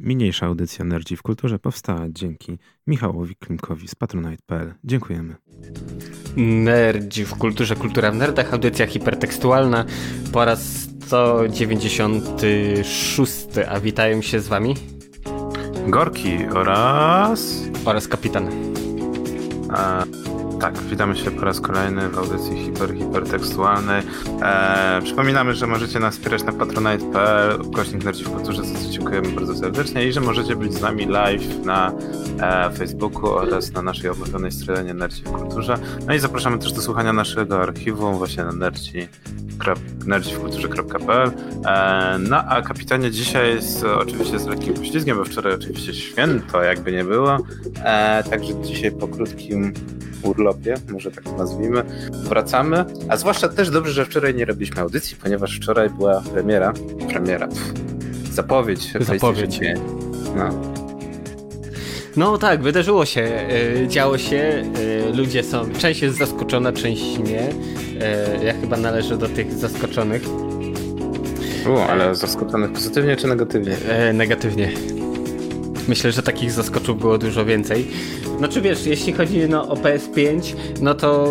Mniejsza audycja Nerdzi w Kulturze powstała dzięki Michałowi Klimkowi z patronite.pl. Dziękujemy. Nerdzi w Kulturze, Kultura w Nerdach, audycja hipertekstualna po raz 196, a witają się z wami Gorki oraz... oraz Kapitan. A... Tak, witamy się po raz kolejny w audycji hiper, hipertekstualnej. E, przypominamy, że możecie nas wspierać na patronite.pl, ukośnik Nerdzi w Kulturze, za co dziękujemy bardzo serdecznie i że możecie być z nami live na e, Facebooku oraz na naszej omówionej stronie Nerdzi w Kulturze. No i zapraszamy też do słuchania naszego archiwum właśnie na nerdzi nerdziwkulturze.pl e, No a kapitanie dzisiaj jest oczywiście z lekkim poślizgiem, bo wczoraj oczywiście święto, jakby nie było. E, także dzisiaj po krótkim urlopie, może tak nazwijmy, wracamy. A zwłaszcza też dobrze, że wczoraj nie robiliśmy audycji, ponieważ wczoraj była premiera, premiera, pff, zapowiedź, zapowiedź. No. No tak, wydarzyło się, e, działo się, e, ludzie są, część jest zaskoczona, część nie. E, ja chyba należę do tych zaskoczonych. U, ale zaskoczonych pozytywnie czy negatywnie? Negatywnie. Myślę, że takich zaskoczów było dużo więcej. Znaczy wiesz, jeśli chodzi no, o PS5, no to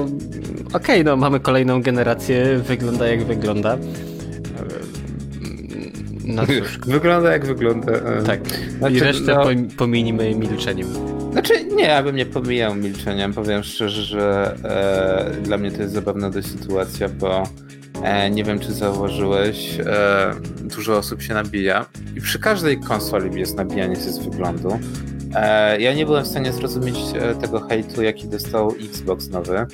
okej, okay, no mamy kolejną generację, wygląda jak wygląda. No cóż. Wygląda jak wygląda. Tak. Znaczy, I resztę no... pominimy milczeniem. Znaczy nie, ja bym nie pomijał milczeniem. Powiem szczerze, że e, dla mnie to jest zabawna dość sytuacja, bo e, nie wiem, czy zauważyłeś, e, dużo osób się nabija i przy każdej konsoli jest nabijanie się z wyglądu. E, ja nie byłem w stanie zrozumieć e, tego hejtu, jaki dostał Xbox nowy,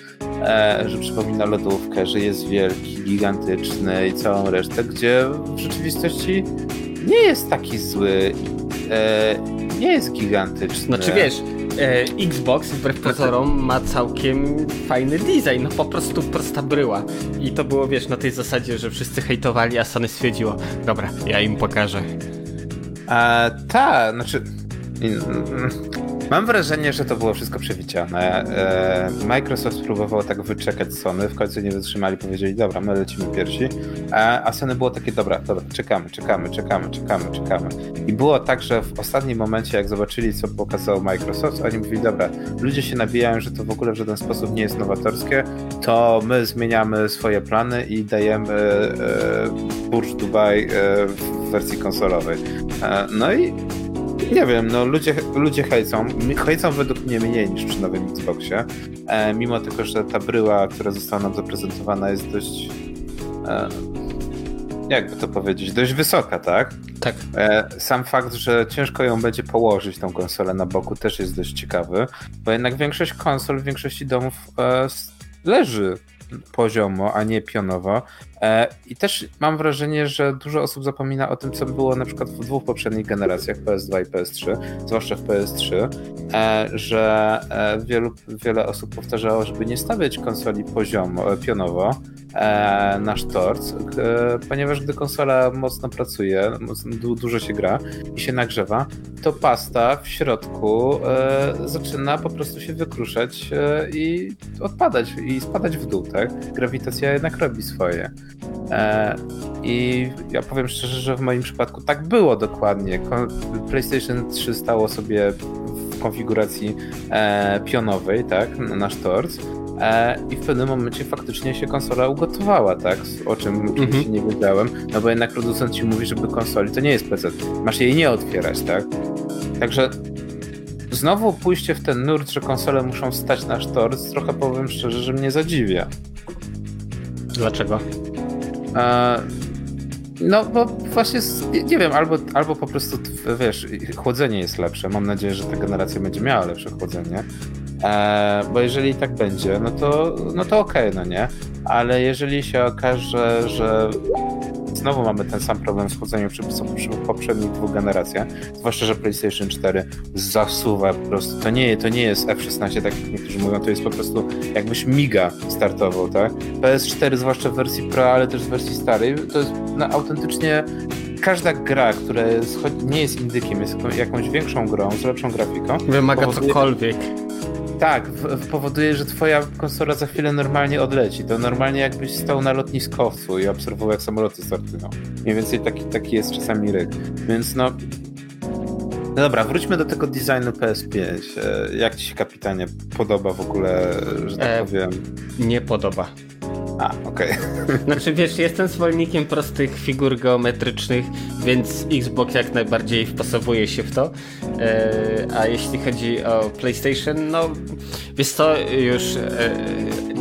e, że przypomina lodówkę, że jest wielki, gigantyczny i całą resztę, gdzie w rzeczywistości nie jest taki zły, nie jest gigantyczny. Znaczy wiesz, Xbox wbrew pozorom ma całkiem fajny design, no po prostu prosta bryła. I to było, wiesz, na tej zasadzie, że wszyscy hejtowali, a Sony stwierdziło, dobra, ja im pokażę. A, ta, znaczy Mam wrażenie, że to było wszystko przewidziane. E, Microsoft spróbował tak wyczekać Sony, w końcu nie wytrzymali, powiedzieli, dobra, my lecimy pierwsi, a Sony było takie, dobra, dobra, czekamy, czekamy, czekamy, czekamy, czekamy. I było tak, że w ostatnim momencie, jak zobaczyli, co pokazał Microsoft, oni mówili, dobra, ludzie się nabijają, że to w ogóle w żaden sposób nie jest nowatorskie, to my zmieniamy swoje plany i dajemy e, Burj Dubai e, w wersji konsolowej. No i nie wiem, no ludzie, ludzie hejcą. Hejcą według mnie mniej niż przy nowym Xboxie. E, mimo tego, że ta bryła, która została nam zaprezentowana jest dość e, jakby to powiedzieć, dość wysoka, tak? Tak. E, sam fakt, że ciężko ją będzie położyć tą konsolę na boku też jest dość ciekawy, bo jednak większość konsol w większości domów e, leży poziomo, a nie pionowo. E, I też mam wrażenie, że dużo osób zapomina o tym, co było na przykład w dwóch poprzednich generacjach PS2 i PS3, zwłaszcza w PS3, e, że e, wielu, wiele osób powtarzało, żeby nie stawiać konsoli poziomo, pionowo na sztorc, ponieważ gdy konsola mocno pracuje, dużo się gra i się nagrzewa, to pasta w środku zaczyna po prostu się wykruszać i odpadać i spadać w dół, tak? Grawitacja jednak robi swoje. E, I ja powiem szczerze, że w moim przypadku tak było dokładnie. PlayStation 3 stało sobie w konfiguracji e, pionowej, tak, na nasz torc. E, I w pewnym momencie faktycznie się konsola ugotowała, tak? O czym oczywiście -hmm. nie wiedziałem, no bo jednak producent ci mówi, żeby konsoli to nie jest PC. Masz jej nie otwierać, tak? Także znowu pójście w ten nurt, że konsole muszą stać na sztorc, trochę powiem szczerze, że mnie zadziwia. Dlaczego? No, bo właśnie, nie wiem, albo, albo po prostu, wiesz, chłodzenie jest lepsze. Mam nadzieję, że ta generacja będzie miała lepsze chłodzenie. E, bo jeżeli tak będzie, no to, no to okej, okay, no nie? Ale jeżeli się okaże, że znowu mamy ten sam problem z chłodzeniem przy, przy poprzednich dwóch generacjach, zwłaszcza, że PlayStation 4 zasuwa po prostu. To nie, to nie jest F16, tak jak niektórzy mówią, to jest po prostu jakbyś miga startował, tak? PS4, zwłaszcza w wersji Pro, ale też w wersji starej, to jest no, autentycznie każda gra, która jest, nie jest indykiem, jest jakąś większą grą, z lepszą grafiką. Wymaga powoduje, cokolwiek tak, powoduje, że twoja konsola za chwilę normalnie odleci. To normalnie jakbyś stał na lotniskowcu i obserwował jak samoloty startują. Mniej więcej taki, taki jest czasami ryk. Więc no, No dobra, wróćmy do tego designu PS5. E, jak ci się kapitanie podoba w ogóle, że tak e, powiem? Nie podoba. A, okej. Okay. Znaczy wiesz, jestem zwolennikiem prostych figur geometrycznych, więc Xbox jak najbardziej wpasowuje się w to. E, a jeśli chodzi o PlayStation, no wiesz co, już e,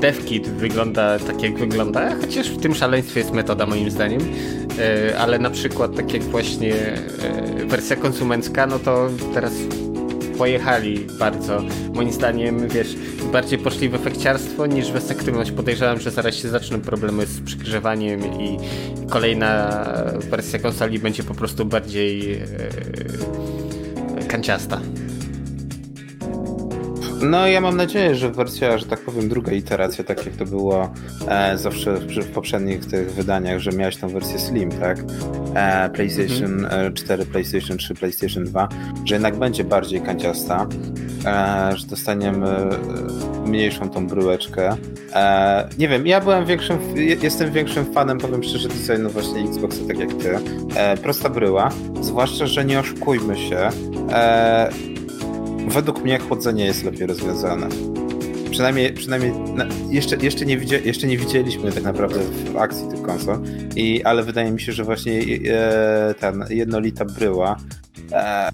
DevKit wygląda tak jak wygląda, chociaż w tym szaleństwie jest metoda moim zdaniem. E, ale na przykład tak jak właśnie wersja konsumencka, no to teraz pojechali bardzo. Moim zdaniem, wiesz, bardziej poszli w efekciarstwo niż w efektywność. Podejrzewam, że zaraz się zaczną problemy z przygrzewaniem i kolejna wersja konsoli będzie po prostu bardziej e, kanciasta. No ja mam nadzieję, że wersja, że tak powiem, druga iteracja, tak jak to było e, zawsze w, w, poprzednich tych wydaniach, że miałeś tą wersję Slim, tak? E, PlayStation mhm. 4, e, PlayStation 3, PlayStation 2, że jednak będzie bardziej kanciasta, e, że dostaniemy e, mniejszą tą bryłeczkę. E, nie wiem, ja byłem większym, jestem większym fanem, powiem szczerze, designu właśnie Xboxa, tak jak ty. prosta bryła, zwłaszcza, że nie oszukujmy się, według mnie chłodzenie jest lepiej rozwiązane. Przynajmniej, przynajmniej jeszcze, jeszcze, nie widzia, jeszcze nie widzieliśmy tak naprawdę w akcji tych konsol, I, ale wydaje mi się, że właśnie e, ten jednolita bryła e,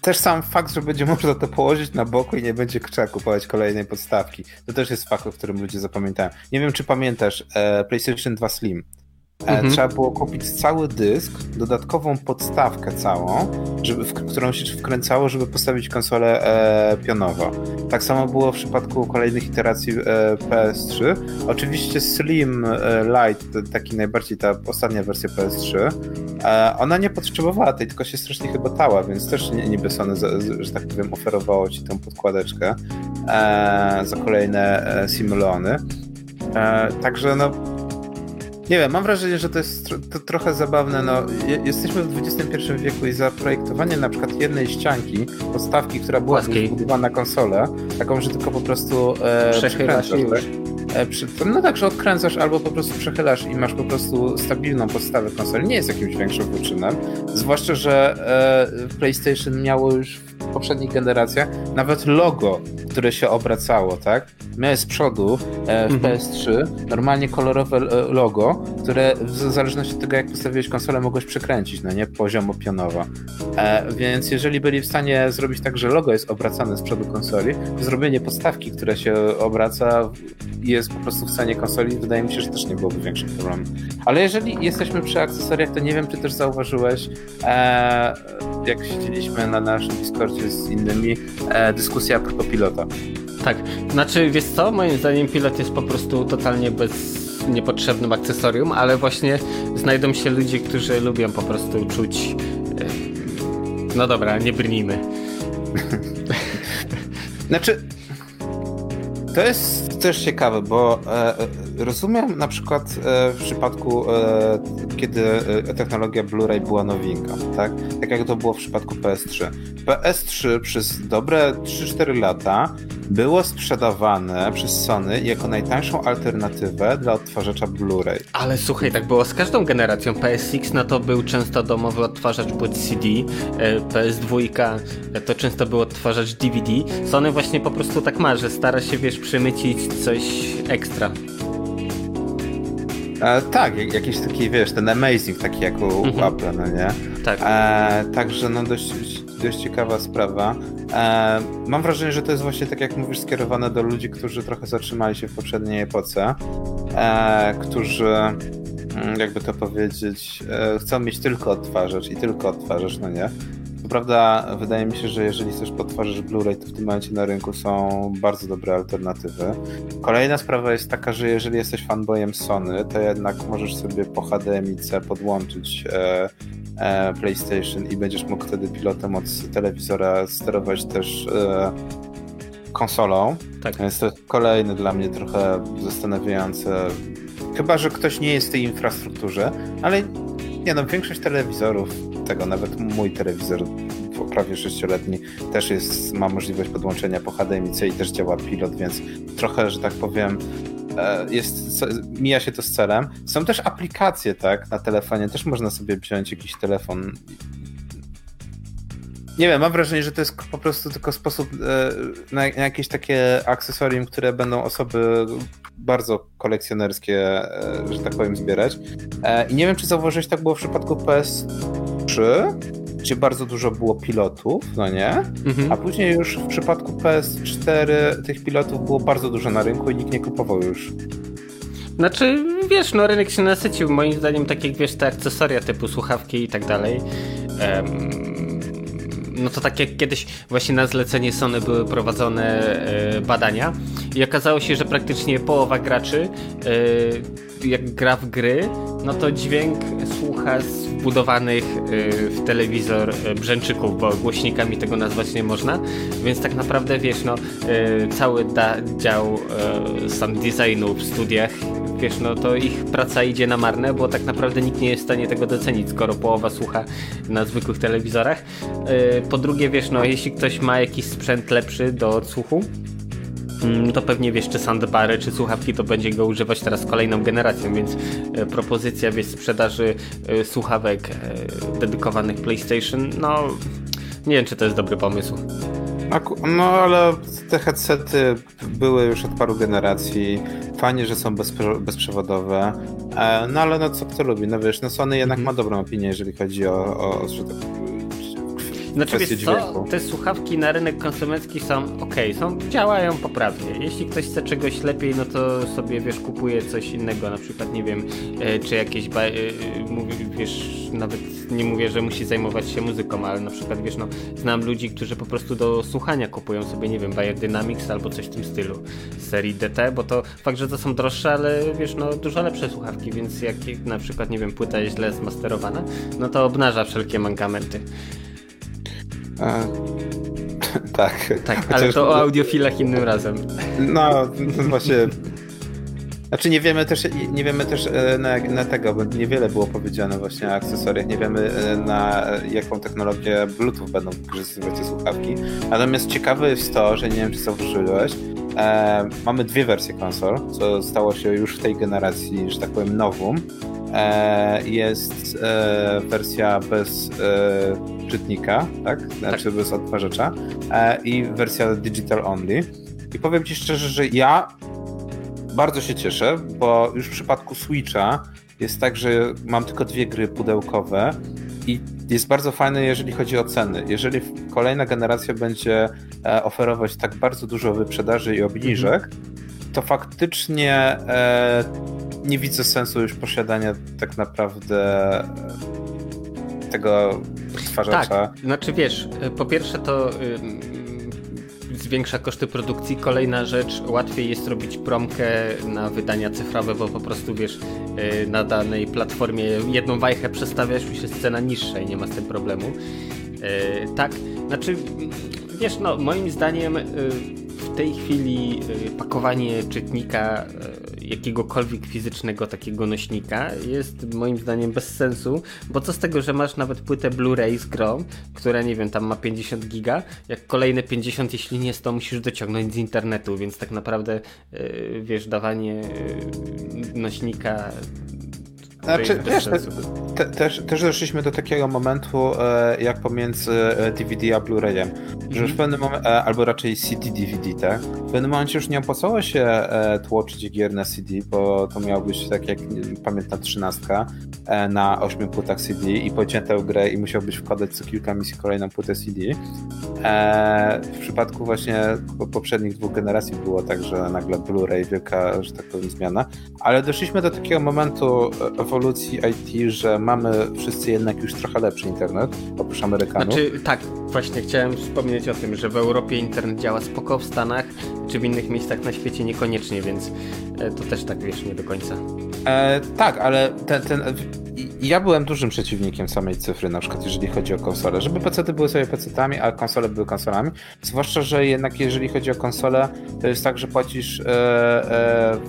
też sam fakt, że będzie można to położyć na boku i nie będzie trzeba kupować kolejnej podstawki. To też jest fakt, o którym ludzie zapamiętają. Nie wiem, czy pamiętasz e, PlayStation 2 Slim. E, mhm. Trzeba było kupić cały dysk, dodatkową podstawkę całą, żeby, w którą się wkręcało, żeby postawić konsolę e, pionowo. Tak samo było w przypadku kolejnych iteracji e, PS3. Oczywiście Slim e, Lite, taki najbardziej ta ostatnia wersja PS3, e, ona nie potrzebowała tej, tylko się strasznie chyba tała, więc też niby Sony, że tak powiem, oferowało ci tą podkładeczkę e, za kolejne simulony. Także no nie wiem, mam wrażenie, że to jest to trochę zabawne. No, jesteśmy w XXI wieku i zaprojektowanie na przykład jednej ścianki, podstawki, która była zbudowana na konsolę, taką, że tylko po prostu e, przechylasz tak? e, przy, no tak, że odkręcasz albo po prostu przechylasz i masz po prostu stabilną podstawę konsoli, nie jest jakimś większym wyczynem. Zwłaszcza, że e, PlayStation miało już w poprzednich generacjach nawet logo, które się obracało, tak? Miałeś z przodu e, w mhm. PS3 normalnie kolorowe e, logo, które w zależności od tego, jak postawiłeś konsolę, mogłeś przekręcić, no nie? Poziomo pionowo. E, więc jeżeli byli w stanie zrobić tak, że logo jest obracane z przodu konsoli, to zrobienie podstawki, która się obraca jest po prostu w stanie konsoli, wydaje mi się, że też nie byłoby większych problemów. Ale jeżeli jesteśmy przy akcesoriach, to nie wiem, czy też zauważyłeś, jak siedzieliśmy na naszym Discordzie z innymi, e, dyskusja a propos pilota. Tak, znaczy wiesz co, moim zdaniem pilot jest po prostu totalnie bez niepotrzebnym akcesorium, ale właśnie znajdą się ludzie, którzy lubią po prostu czuć. E, no dobra, nie brnijmy. znaczy, to jest też ciekawe, bo e, e, rozumiem na przykład e, w przypadku, e, kiedy e, technologia Blu-ray była nowinką, tak? Tak jak to było w przypadku PS3. PS3 przez dobre 3-4 lata było sprzedawane przez Sony jako najtańszą alternatywę dla odtwarzacza Blu-ray. Ale słuchaj, tak było z każdą generacją. PSX no to był często domowy odtwarzacz płyt CD, e, PS2 to często był odtwarzacz DVD. Sony właśnie po prostu tak ma, że stara się, wiesz, przymycić coś ekstra. E, tak, jakiś taki, wiesz, ten amazing taki jak u, mhm. Apple, no nie? Tak. E, także no dość, dość ciekawa sprawa. E, mam wrażenie, że to jest właśnie tak jak mówisz, skierowane do ludzi, którzy trochę zatrzymali się w poprzedniej epoce, e, którzy mm, jakby to powiedzieć, e, chcą mieć tylko odtwarzacz i tylko odtwarzacz, no nie? Prawda, wydaje mi się, że jeżeli chcesz podtworzyć Blu-ray, to w tym momencie na rynku są bardzo dobre alternatywy. Kolejna sprawa jest taka, że jeżeli jesteś fanboyem Sony, to jednak możesz sobie po HDMI-C podłączyć e, e, PlayStation i będziesz mógł wtedy pilotem od telewizora sterować też e, konsolą. Tak. Więc to kolejny dla mnie trochę zastanawiające. Chyba, że ktoś nie jest w tej infrastrukturze, ale nie no, większość telewizorów tego, nawet mój telewizor prawie 6-letni też jest, ma możliwość podłączenia po HDMI-C i też działa pilot, więc trochę, że tak powiem, e, jest, mija się to z celem. Są też aplikacje, tak, na telefonie, też można sobie wziąć jakiś telefon Nie wiem, mam wrażenie, że to jest po prostu tylko sposób e, na, jakieś takie akcesorium, które będą osoby bardzo kolekcjonerskie, e, że tak powiem, zbierać. E, I nie wiem, czy zauważyłeś, tak było w przypadku PS3, gdzie bardzo dużo było pilotów, no nie? Mhm. A później już w przypadku PS4 tych pilotów było bardzo dużo na rynku i nikt nie kupował już. Znaczy, wiesz, no rynek się nasycił. Moim zdaniem, tak jak wiesz, te akcesoria typu słuchawki i tak dalej. em, no to tak jak kiedyś właśnie na zlecenie Sony były prowadzone e, badania i okazało się, że praktycznie połowa graczy e, jak gra w gry, no to dźwięk słucha z wbudowanych e, w telewizor e, brzęczyków, bo głośnikami tego nazwać nie można, więc tak naprawdę wiesz, no e, cały dział sound designu w studiach wiesz, no to ich praca idzie na marne, bo tak naprawdę nikt nie jest w stanie tego docenić, skoro połowa słucha na zwykłych telewizorach. Po drugie, wiesz, no jeśli ktoś ma jakiś sprzęt lepszy do odsłuchu, to pewnie wiesz, czy soundbary, czy słuchawki, to będzie go używać teraz kolejną generacją, więc e, propozycja, wiesz, sprzedaży e, słuchawek e, dedykowanych PlayStation, no nie wiem, czy to jest dobry pomysł. No ale te headsety były już od paru generacji. Fajnie, że są bezprzewodowe. No ale no co kto lubi? No wiesz, no Sony jednak Mhm. ma dobrą opinię, jeżeli chodzi o, o tak, Znaczy wiesz co, te słuchawki na rynek konsumencki są ok, są, działają poprawnie. Jeśli ktoś chce czegoś lepiej, no to sobie wiesz, kupuje coś innego, na przykład nie wiem, e, czy jakieś, e, mówi, wiesz, nawet nie mówię, że musi zajmować się muzyką, ale na przykład wiesz, no, znam ludzi, którzy po prostu do słuchania kupują sobie, nie wiem, Bayer Dynamics albo coś w tym stylu z serii DT, bo to fakt, że to są droższe, ale wiesz, no dużo lepsze słuchawki, więc jak na przykład, nie wiem, płyta jest źle zmasterowana, no to obnaża wszelkie mankamenty. E, tak. Tak, Chociaż- ale to o audiofilach innym razem. No, to właśnie. Znaczy nie wiemy też, nie wiemy też e, na, na tego, bo niewiele było powiedziane właśnie o akcesoriach, nie wiemy e, na jaką technologię Bluetooth będą wykorzystywać te słuchawki. Natomiast ciekawe jest to, że nie wiem czy zauważyłeś, e, mamy dwie wersje konsol, co stało się już w tej generacji, że tak powiem, nowum. E, jest e, wersja bez e, czytnika, tak? Znaczy bez odtwarzacza e, i wersja digital only. I powiem Ci szczerze, że ja bardzo się cieszę, bo już w przypadku Switcha jest tak, że mam tylko dwie gry pudełkowe i jest bardzo fajne, jeżeli chodzi o ceny. Jeżeli kolejna generacja będzie e, oferować tak bardzo dużo wyprzedaży i obniżek, to faktycznie e, nie widzę sensu już posiadania tak naprawdę tego odtwarzacza. Tak, znaczy wiesz, y, po pierwsze to zwiększa koszty produkcji, kolejna rzecz, łatwiej jest robić promkę na wydania cyfrowe, bo po prostu wiesz, y, na danej platformie jedną wajchę przestawiasz, już jest cena niższa i nie ma z tym problemu. Y, Tak, znaczy wiesz, no moim zdaniem w tej chwili pakowanie czytnika jakiegokolwiek fizycznego takiego nośnika jest moim zdaniem bez sensu, bo co z tego, że masz nawet płytę Blu-ray z grą, która nie wiem, tam ma 50 giga, jak kolejne 50, jeśli nie 100 musisz dociągnąć z internetu, więc tak naprawdę y, wiesz, dawanie y, nośnika Znaczy, wiesz, sensu. te, też, też doszliśmy do takiego momentu, e, jak pomiędzy e, DVD a Blu-rayem, że już w pewnym momencie, albo raczej CD-DVD, tak? W pewnym momencie już nie opłacało się e, tłoczyć gier na CD, bo to miało być tak jak pamiętna trzynastka e, na ośmiu płytach CD i pociętą grę i musiał być wkładać co kilka misji kolejną płytę CD. E, w przypadku właśnie po- poprzednich dwóch generacji było tak, że nagle Blu-ray wielka, że tak powiem, zmiana, ale doszliśmy do takiego momentu e, ewolucji IT, że mamy wszyscy jednak już trochę lepszy internet, oprócz Amerykanów. Znaczy, tak, właśnie chciałem wspomnieć o tym, że w Europie internet działa spoko, w Stanach czy w innych miejscach na świecie niekoniecznie, więc e, to też tak wiesz, nie do końca. E, tak, ale ten, ten, ja byłem dużym przeciwnikiem samej cyfry, na przykład jeżeli chodzi o konsole, żeby PC były sobie PC-tami, a konsole były konsolami. Zwłaszcza, że jednak jeżeli chodzi o konsolę, to jest tak, że płacisz e, e,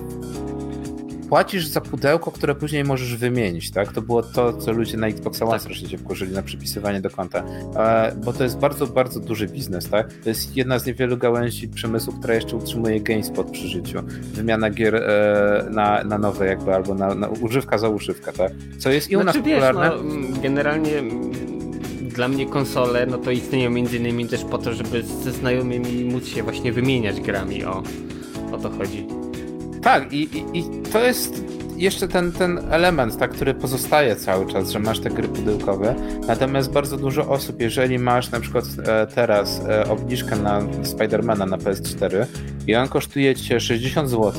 płacisz za pudełko, które później możesz wymienić, tak? To było to, co ludzie na Xbox One Tak. strasznie się wkurzyli na przypisywanie do konta. E, bo to jest bardzo, bardzo duży biznes, tak? To jest jedna z niewielu gałęzi przemysłu, która jeszcze utrzymuje GameSpot przy życiu. Wymiana gier e, na, na nowe jakby, albo na, na używka za używka, tak? Co jest i u nas Znaczy, wiesz, popularne. no, mm, generalnie mm, dla mnie konsole, no to istnieją między innymi też po to, żeby ze znajomymi móc się właśnie wymieniać grami, o, o to chodzi. Tak, i, i, i to jest jeszcze ten, ten element, tak, który pozostaje cały czas, że masz te gry pudełkowe. Natomiast bardzo dużo osób, jeżeli masz na przykład e, teraz e, obniżkę na Spidermana na PS4 i on kosztuje cię 60 zł,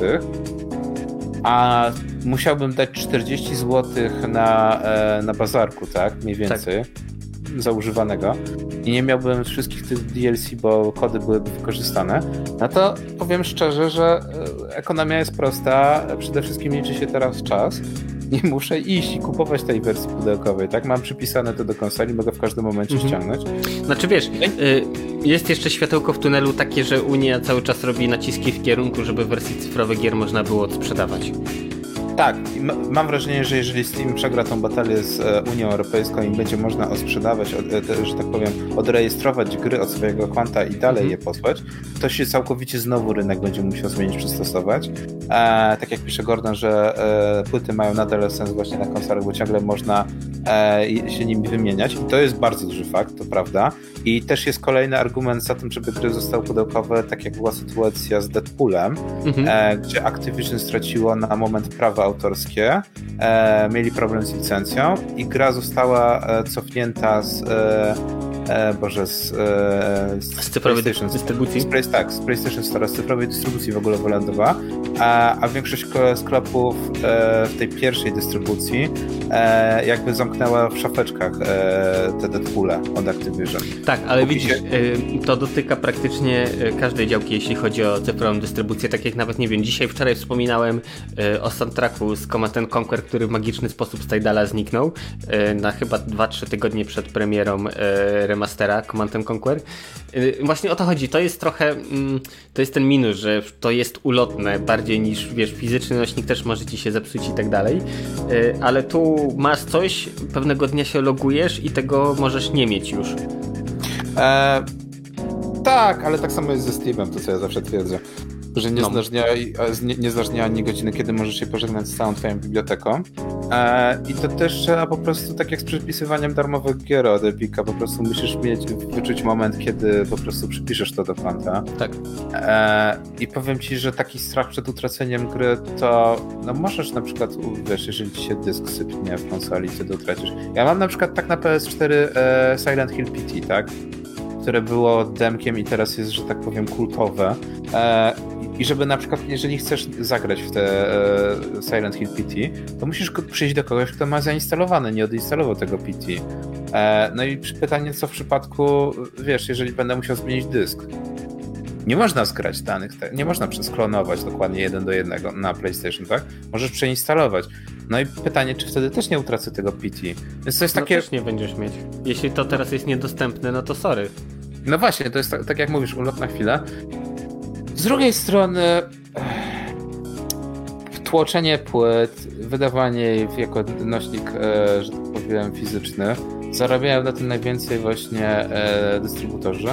a musiałbym dać 40 zł na, e, na bazarku, tak? Mniej więcej. Tak zaużywanego i nie miałbym wszystkich tych DLC, bo kody byłyby wykorzystane, no to powiem szczerze, że e, ekonomia jest prosta, przede wszystkim liczy się teraz czas nie muszę iść i kupować tej wersji pudełkowej, tak? Mam przypisane to do konsoli, mogę w każdym momencie mhm. ściągnąć. Znaczy wiesz, y, jest jeszcze światełko w tunelu takie, że Unia cały czas robi naciski w kierunku, żeby wersji cyfrowych gier można było sprzedawać. Tak, mam wrażenie, że jeżeli Steam przegra tą batalię z e, Unią Europejską i będzie można osprzedawać, e, że tak powiem, odrejestrować gry od swojego konta i dalej mhm. je posłać, to się całkowicie znowu rynek będzie musiał zmienić, przystosować. E, tak jak pisze Gordon, że e, płyty mają nadal sens właśnie na konsolach, bo ciągle można e, się nimi wymieniać i to jest bardzo duży fakt, to prawda. I też jest kolejny argument za tym, żeby gry zostały pudełkowe, tak jak była sytuacja z Deadpoolem, mhm. gdzie Activision straciło na moment prawa autorskie, e, mieli problem z licencją i gra została e, cofnięta z e, e, Boże, z, e, z, z cyfrowej dystrybucji? Z, tak, z PlayStation Store, z cyfrowej dystrybucji w ogóle wylądowała, a, a większość sklepów e, w tej pierwszej dystrybucji e, jakby zamknęła w szafeczkach e, te Deadpoole od Activision. Tak, ale Póki widzisz, się... E, to dotyka praktycznie e, każdej działki, jeśli chodzi o cyfrową dystrybucję, tak jak nawet, nie wiem, dzisiaj, wczoraj wspominałem e, o soundtracku z Command Conquer, który w magiczny sposób z Tidala zniknął na chyba 2-3 tygodnie przed premierą remastera Command Conquer. Y, właśnie o to chodzi. To jest trochę, mm, to jest ten minus, że to jest ulotne bardziej niż, wiesz, fizyczny nośnik też może ci się zepsuć i tak dalej. Y, ale tu masz coś, pewnego dnia się logujesz i tego możesz nie mieć już. E, tak, ale tak samo jest ze Steamem, to co ja zawsze twierdzę że nie, no. znasz dnia, nie, nie znasz dnia ani godziny, kiedy możesz się pożegnać z całą twoją biblioteką. E, I to też trzeba po prostu, tak jak z przypisywaniem darmowych gier od Epica, po prostu musisz mieć, wyczuć moment, kiedy po prostu przypiszesz to do konta. Tak. E, I powiem ci, że taki strach przed utraceniem gry, to no możesz na przykład, wiesz, jeżeli ci się dysk sypnie w konsoli, wtedy utracisz. Ja mam na przykład tak na PS4 e, Silent Hill PT, tak? które było demkiem i teraz jest, że tak powiem, kultowe. E, I żeby na przykład, jeżeli chcesz zagrać w te e, Silent Hill PT, to musisz przyjść do kogoś, kto ma zainstalowane, nie odinstalował tego PT. E, no i pytanie, co w przypadku, wiesz, jeżeli będę musiał zmienić dysk. Nie można zgrać danych, nie można przesklonować dokładnie jeden do jednego na PlayStation, tak? Możesz przeinstalować. No i pytanie, czy wtedy też nie utracę tego PT. Więc to jest no takie. też nie będziesz mieć. Jeśli to teraz jest niedostępne, no to sorry. No właśnie, to jest tak, tak jak mówisz, ulot na chwilę. Z drugiej strony tłoczenie płyt, wydawanie jej jako nośnik, e, że tak powiem, fizyczny, zarabiają na tym najwięcej właśnie e, dystrybutorzy,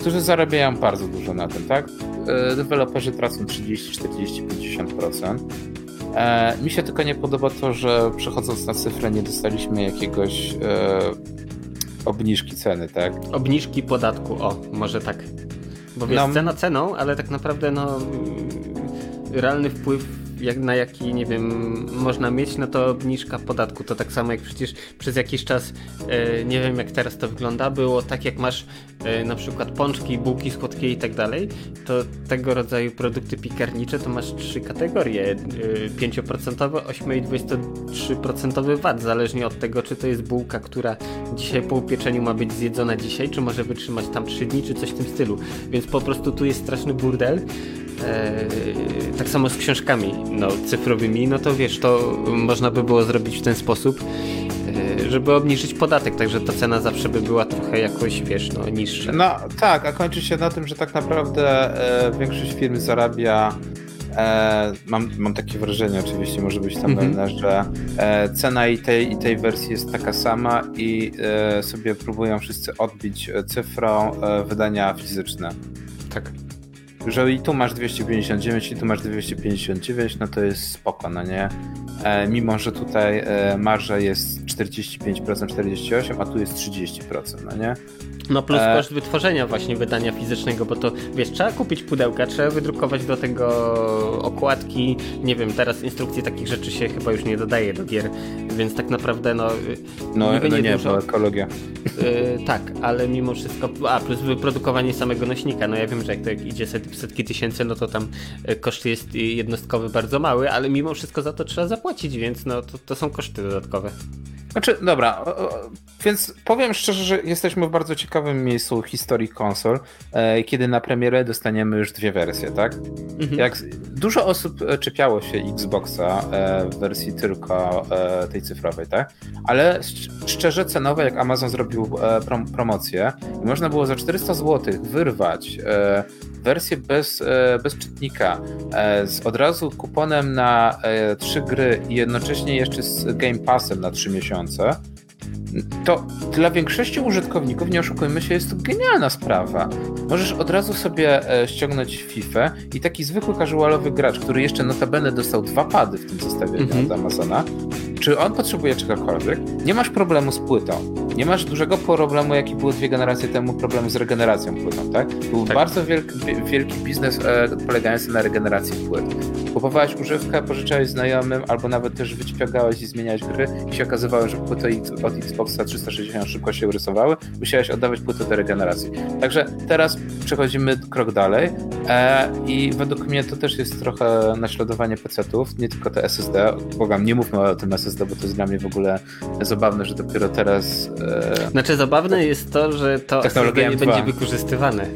którzy zarabiają bardzo dużo na tym, tak? E, deweloperzy tracą 30, 40, 50%. mi się tylko nie podoba to, że przechodząc na cyfrę nie dostaliśmy jakiegoś obniżki ceny, tak? Obniżki podatku, o, może tak. Bo wiesz, no. cena ceną, ale tak naprawdę no realny wpływ jak, na jaki, nie wiem, można mieć, no to obniżka podatku. To tak samo jak przecież przez jakiś czas, e, nie wiem jak teraz to wygląda, było tak jak masz e, na przykład pączki, bułki słodkie i tak dalej, to tego rodzaju produkty piekarnicze to masz trzy kategorie. E, 5%, 8 i 23% VAT, zależnie od tego, czy to jest bułka, która dzisiaj po upieczeniu ma być zjedzona dzisiaj, czy może wytrzymać tam 3 dni, czy coś w tym stylu. Więc po prostu tu jest straszny burdel. E, tak samo z książkami no, cyfrowymi, no to wiesz, to można by było zrobić w ten sposób, e, żeby obniżyć podatek, także ta cena zawsze by była trochę jakoś, wiesz, no, niższa. No tak, a kończy się na tym, że tak naprawdę e, większość firm zarabia E, mam, mam takie wrażenie, oczywiście może być tam mm że e, cena i tej, i tej wersji jest taka sama i e, sobie próbują wszyscy odbić cyfrą wydania fizyczne. Tak że i tu masz 259 i tu masz 259, no to jest spoko, no nie? E, mimo, że tutaj e, marża jest 45%, 48%, a tu jest 30%, no nie? No plus e... koszt wytworzenia właśnie wydania fizycznego, bo to wiesz, trzeba kupić pudełka, trzeba wydrukować do tego okładki, nie wiem, teraz instrukcji takich rzeczy się chyba już nie dodaje do gier, więc tak naprawdę no... No, no nie, nie dużo, ekologia. Yy, tak, ale mimo wszystko, a plus wyprodukowanie samego nośnika, no ja wiem, że jak to jak idzie set, setki tysięcy, no to tam e, koszt jest jednostkowy bardzo mały, ale mimo wszystko za to trzeba zapłacić, więc no to, to są koszty dodatkowe. Znaczy, dobra, więc powiem szczerze, że jesteśmy w bardzo ciekawym miejscu historii konsol, e, kiedy na premierę dostaniemy już dwie wersje, tak? Mhm. Jak dużo osób e, czepiało się Xboxa e, w wersji tylko tej cyfrowej, tak? Ale szczerze cenowe, jak Amazon zrobił prom promocję, można było za 400 zł wyrwać wersję bez, bez czytnika, z od razu kuponem na trzy gry i jednocześnie jeszcze z Game Passem na trzy miesiące, to dla większości użytkowników, nie oszukujmy się, jest to genialna sprawa. Możesz od razu sobie e, ściągnąć FIFA i taki zwykły casualowy gracz, który jeszcze notabene dostał dwa pady w tym zestawieniu mm -hmm. od Amazona, czy on potrzebuje czegokolwiek, nie masz problemu z płytą. Nie masz dużego problemu, jaki był dwie generacje temu, problemu z regeneracją płytą, tak? Był tak. bardzo wielki, wielki biznes e, polegający na regeneracji płyt. Kupowałeś używkę, pożyczałeś znajomym, albo nawet też wyciągałeś i zmieniałeś gry i się okazywało, że płyty od Xboxa 360 szybko się urysowały, musiałeś oddawać płytę do regeneracji. Także teraz przechodzimy krok dalej e, i według mnie to też jest trochę naśladowanie PC-ów, nie tylko te SSD. Bogam, nie mówmy o tym SSD, bo to jest dla mnie w ogóle zabawne, że dopiero teraz... E, znaczy zabawne jest to, że to SSD nie będzie wykorzystywane.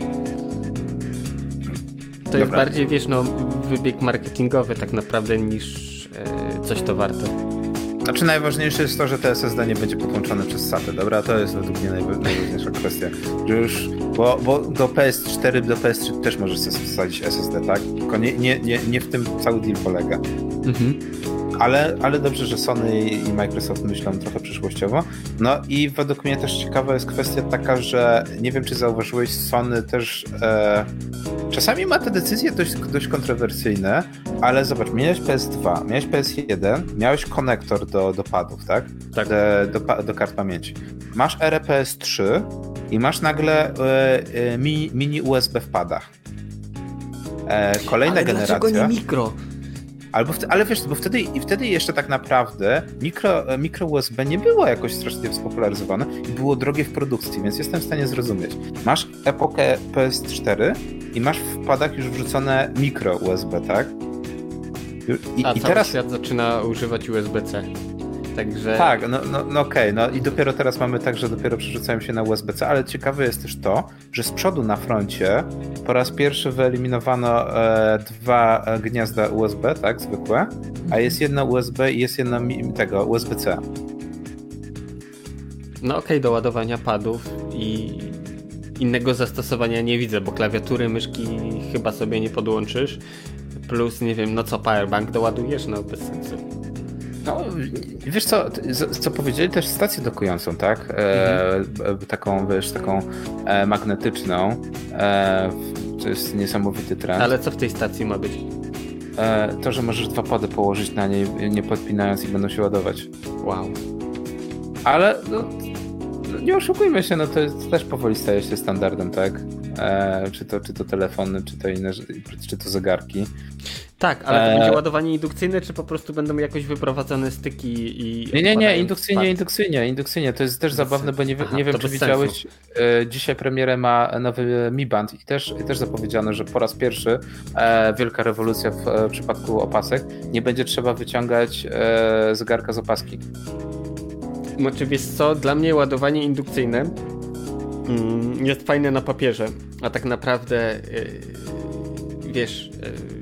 To Dobra. jest bardziej, wiesz, no, wybieg marketingowy tak naprawdę niż e, coś to warto. Znaczy najważniejsze jest to, że te SSD nie będzie podłączone przez SATA, dobra? To jest według mnie najważniejsza kwestia. Że już, bo, bo do PS4, do PS3 też możesz sobie wsadzić SSD, tak? Tylko nie, nie, nie, nie w tym cały deal polega. Mhm ale, ale dobrze, że Sony i Microsoft myślą trochę przyszłościowo. No i według mnie też ciekawa jest kwestia taka, że nie wiem, czy zauważyłeś, Sony też e, czasami ma te decyzje dość, dość kontrowersyjne, ale zobacz, miałeś PS2, miałeś PS1, miałeś konektor do, do padów, tak? Tak. Do, do, do kart pamięci. Masz RPS3 i masz nagle e, e, mini, mini USB w padach. E, kolejna ale generacja. Dlaczego nie mikro? Albo ale wiesz, bo wtedy, i wtedy jeszcze tak naprawdę mikro, mikro USB nie było jakoś strasznie spopularyzowane i było drogie w produkcji, więc jestem w stanie zrozumieć. Masz epokę PS4 i masz w padach już wrzucone mikro USB, tak? I, A i teraz świat zaczyna używać USB-C. Także... Tak, no, no, no okej, okay. no i dopiero teraz mamy tak, że dopiero przerzucają się na USB-C, ale ciekawe jest też to, że z przodu na froncie po raz pierwszy wyeliminowano e, dwa gniazda USB, tak, zwykłe, a jest jedna USB i jest jedna tego USB-C. No okej, okay, do ładowania padów i innego zastosowania nie widzę, bo klawiatury, myszki chyba sobie nie podłączysz. Plus, nie wiem, no co, powerbank doładujesz? No bez sensu. No, wiesz co, co powiedzieli też stację dokującą, tak? E, mhm. taką, wiesz, taką e, magnetyczną. E, to jest niesamowity trend. Ale co w tej stacji ma być? E, to, że możesz dwa pody położyć na niej, nie podpinając i będą się ładować. Wow. Ale no, nie oszukujmy się, no to jest, też powoli staje się standardem, tak? E, czy, to, czy to telefony, czy to inne, czy to zegarki. Tak, ale to e... będzie ładowanie indukcyjne, czy po prostu będą jakoś wyprowadzane styki i. Nie, nie, nie, indukcyjnie, indukcyjnie, indukcyjnie. To jest też zabawne, bo nie, Aha, nie wiem, czy widziałeś. E, dzisiaj premierę ma nowy Mi Band i też, i też zapowiedziano, że po raz pierwszy e, wielka rewolucja w e, przypadku opasek. Nie będzie trzeba wyciągać e, zegarka z opaski. Znaczy, wiesz co, dla mnie ładowanie indukcyjne mm, jest fajne na papierze, a tak naprawdę. Wiesz,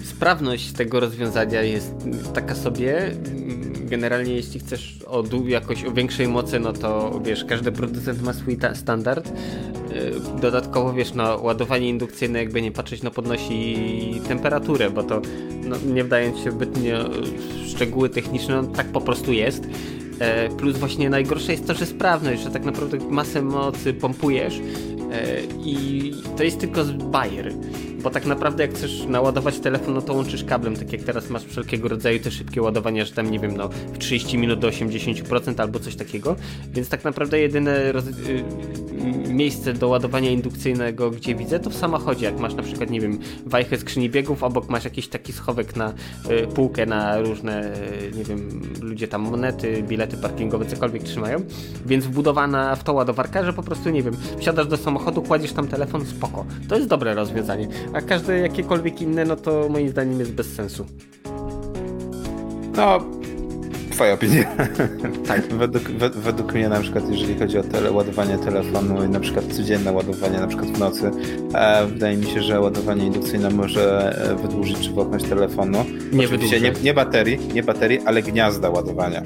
e, sprawność tego rozwiązania jest taka sobie. Generalnie jeśli chcesz o jakoś o większej mocy, no to wiesz, każdy producent ma swój standard. E, dodatkowo wiesz, no ładowanie indukcyjne jakby nie patrzeć, no podnosi temperaturę, bo to no, nie wdając się zbytnio w szczegóły techniczne, no, tak po prostu jest. E, plus właśnie najgorsze jest to, że sprawność, że tak naprawdę masę mocy pompujesz i to jest tylko bajer bo tak naprawdę jak chcesz naładować telefon, no to łączysz kablem, tak jak teraz masz wszelkiego rodzaju te szybkie ładowania, że tam nie wiem, no w 30 minut do 80% albo coś takiego, więc tak naprawdę jedyne roz... Y, miejsce do ładowania indukcyjnego, gdzie widzę, to w samochodzie, jak masz na przykład, nie wiem, wajchę skrzyni biegów, obok masz jakiś taki schowek na y, półkę na różne, y, nie wiem, ludzie tam monety, bilety parkingowe, cokolwiek trzymają, więc wbudowana w to ładowarka, że po prostu, nie wiem, wsiadasz do samochodu, kładziesz tam telefon, spoko. To jest dobre rozwiązanie, a każde jakiekolwiek inne, no to moim zdaniem jest bez sensu. No, twoja opinia. tak. Według, według mnie na przykład, jeżeli chodzi o tele, ładowanie telefonu i na przykład codzienne ładowanie, na przykład w nocy, e, wydaje mi się, że ładowanie indukcyjne może e, wydłużyć żywotność telefonu. Nie wydłuży. Nie, nie baterii, nie baterii, ale gniazda ładowania.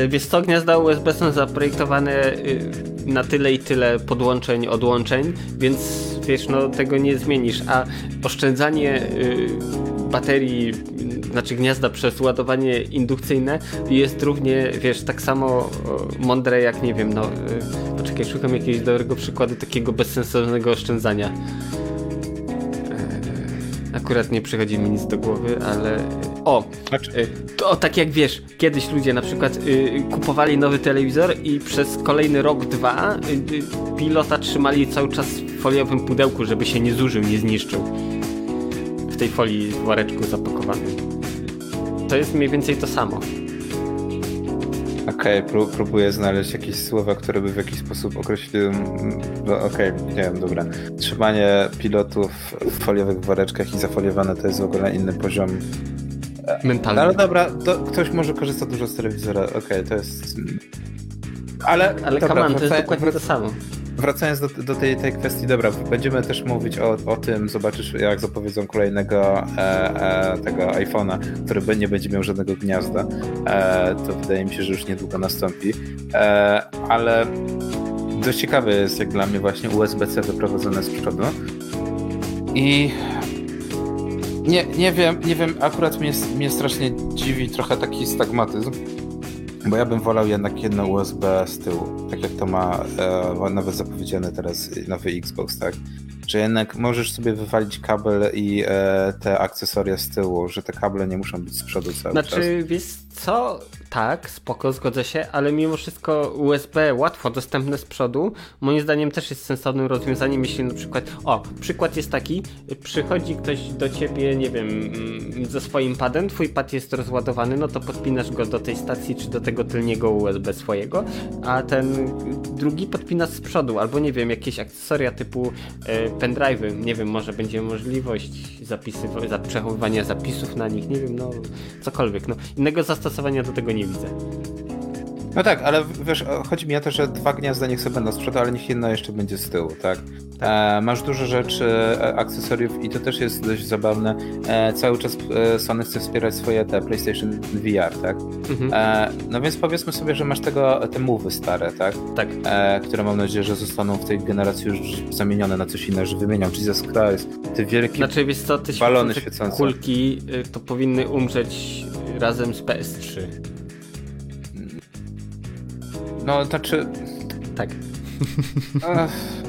Yy, wiesz co, gniazda USB są zaprojektowane yy, na tyle i tyle podłączeń, odłączeń, więc wiesz, no tego nie zmienisz, a oszczędzanie yy, baterii, znaczy gniazda przez ładowanie indukcyjne jest równie, wiesz, tak samo mądre jak, nie wiem, no, yy, poczekaj, szukam jakiegoś dobrego przykładu takiego bezsensownego oszczędzania. Akurat nie przychodzi mi nic do głowy, ale o, znaczy? to tak jak wiesz, kiedyś ludzie na przykład y, kupowali nowy telewizor i przez kolejny rok, dwa y, y, pilota trzymali cały czas w foliowym pudełku, żeby się nie zużył, nie zniszczył. W tej folii w woreczku zapakowanym. To jest mniej więcej to samo. Okej, okay, próbuję znaleźć jakieś słowa, które by w jakiś sposób określiły. No, Okej, okay, nie wiem, dobra. Trzymanie pilotów w foliowych woreczkach i zafoliowane to jest w ogóle inny poziom mentalny. ale dobra, do, ktoś może korzysta dużo z telewizora, okej, okay, to jest... Ale, ale dobra, come on, to jest dokładnie to samo. Wracając do, do tej, tej kwestii, dobra, będziemy też mówić o, o tym, zobaczysz jak zapowiedzą kolejnego e, e, tego iPhone'a, który nie będzie miał żadnego gniazda. E, to wydaje mi się, że już niedługo nastąpi. E, ale dość ciekawe jest jak dla mnie właśnie USB-C wyprowadzone z przodu. I nie, nie wiem, nie wiem, akurat mnie, mnie strasznie dziwi trochę taki stagmatyzm, bo ja bym wolał jednak jedno USB z tyłu, tak jak to ma e, nawet zapowiedziany teraz nowy Xbox, tak? Że jednak możesz sobie wywalić kabel i e, te akcesoria z tyłu, że te kable nie muszą być z przodu cały znaczy, czas. Znaczy, co, tak, spoko, zgodzę się, ale mimo wszystko USB łatwo dostępne z przodu, moim zdaniem też jest sensownym rozwiązaniem, jeśli na przykład, o, przykład jest taki, przychodzi ktoś do ciebie, nie wiem, mm, ze swoim padem, twój pad jest rozładowany, no to podpinasz go do tej stacji, czy do tego tylniego USB swojego, a ten drugi podpinasz z przodu, albo nie wiem, jakieś akcesoria typu e, pendrive'y, nie wiem, może będzie możliwość zapisy, przechowywania zapisów na nich, nie wiem, no, cokolwiek, no, innego zastosowania do tego nie widzę. No tak, ale wiesz, chodzi mi o to, że dwa gniazda niech sobie będą z przodu, ale niech jedno jeszcze będzie z tyłu, tak? E, masz dużo rzeczy, e, akcesoriów i to też jest dość zabawne. E, cały czas Sony chce wspierać swoje te PlayStation VR, tak? Mhm. E, no więc powiedzmy sobie, że masz tego, te mowy stare, tak? Tak. Które mam nadzieję, że zostaną w tej generacji już zamienione na coś innego, że wymienią Jesus Christ, te wielkie znaczy, wiesz co, balony świecące. kulki y, to powinny umrzeć razem z PS3. No, znaczy... Tak.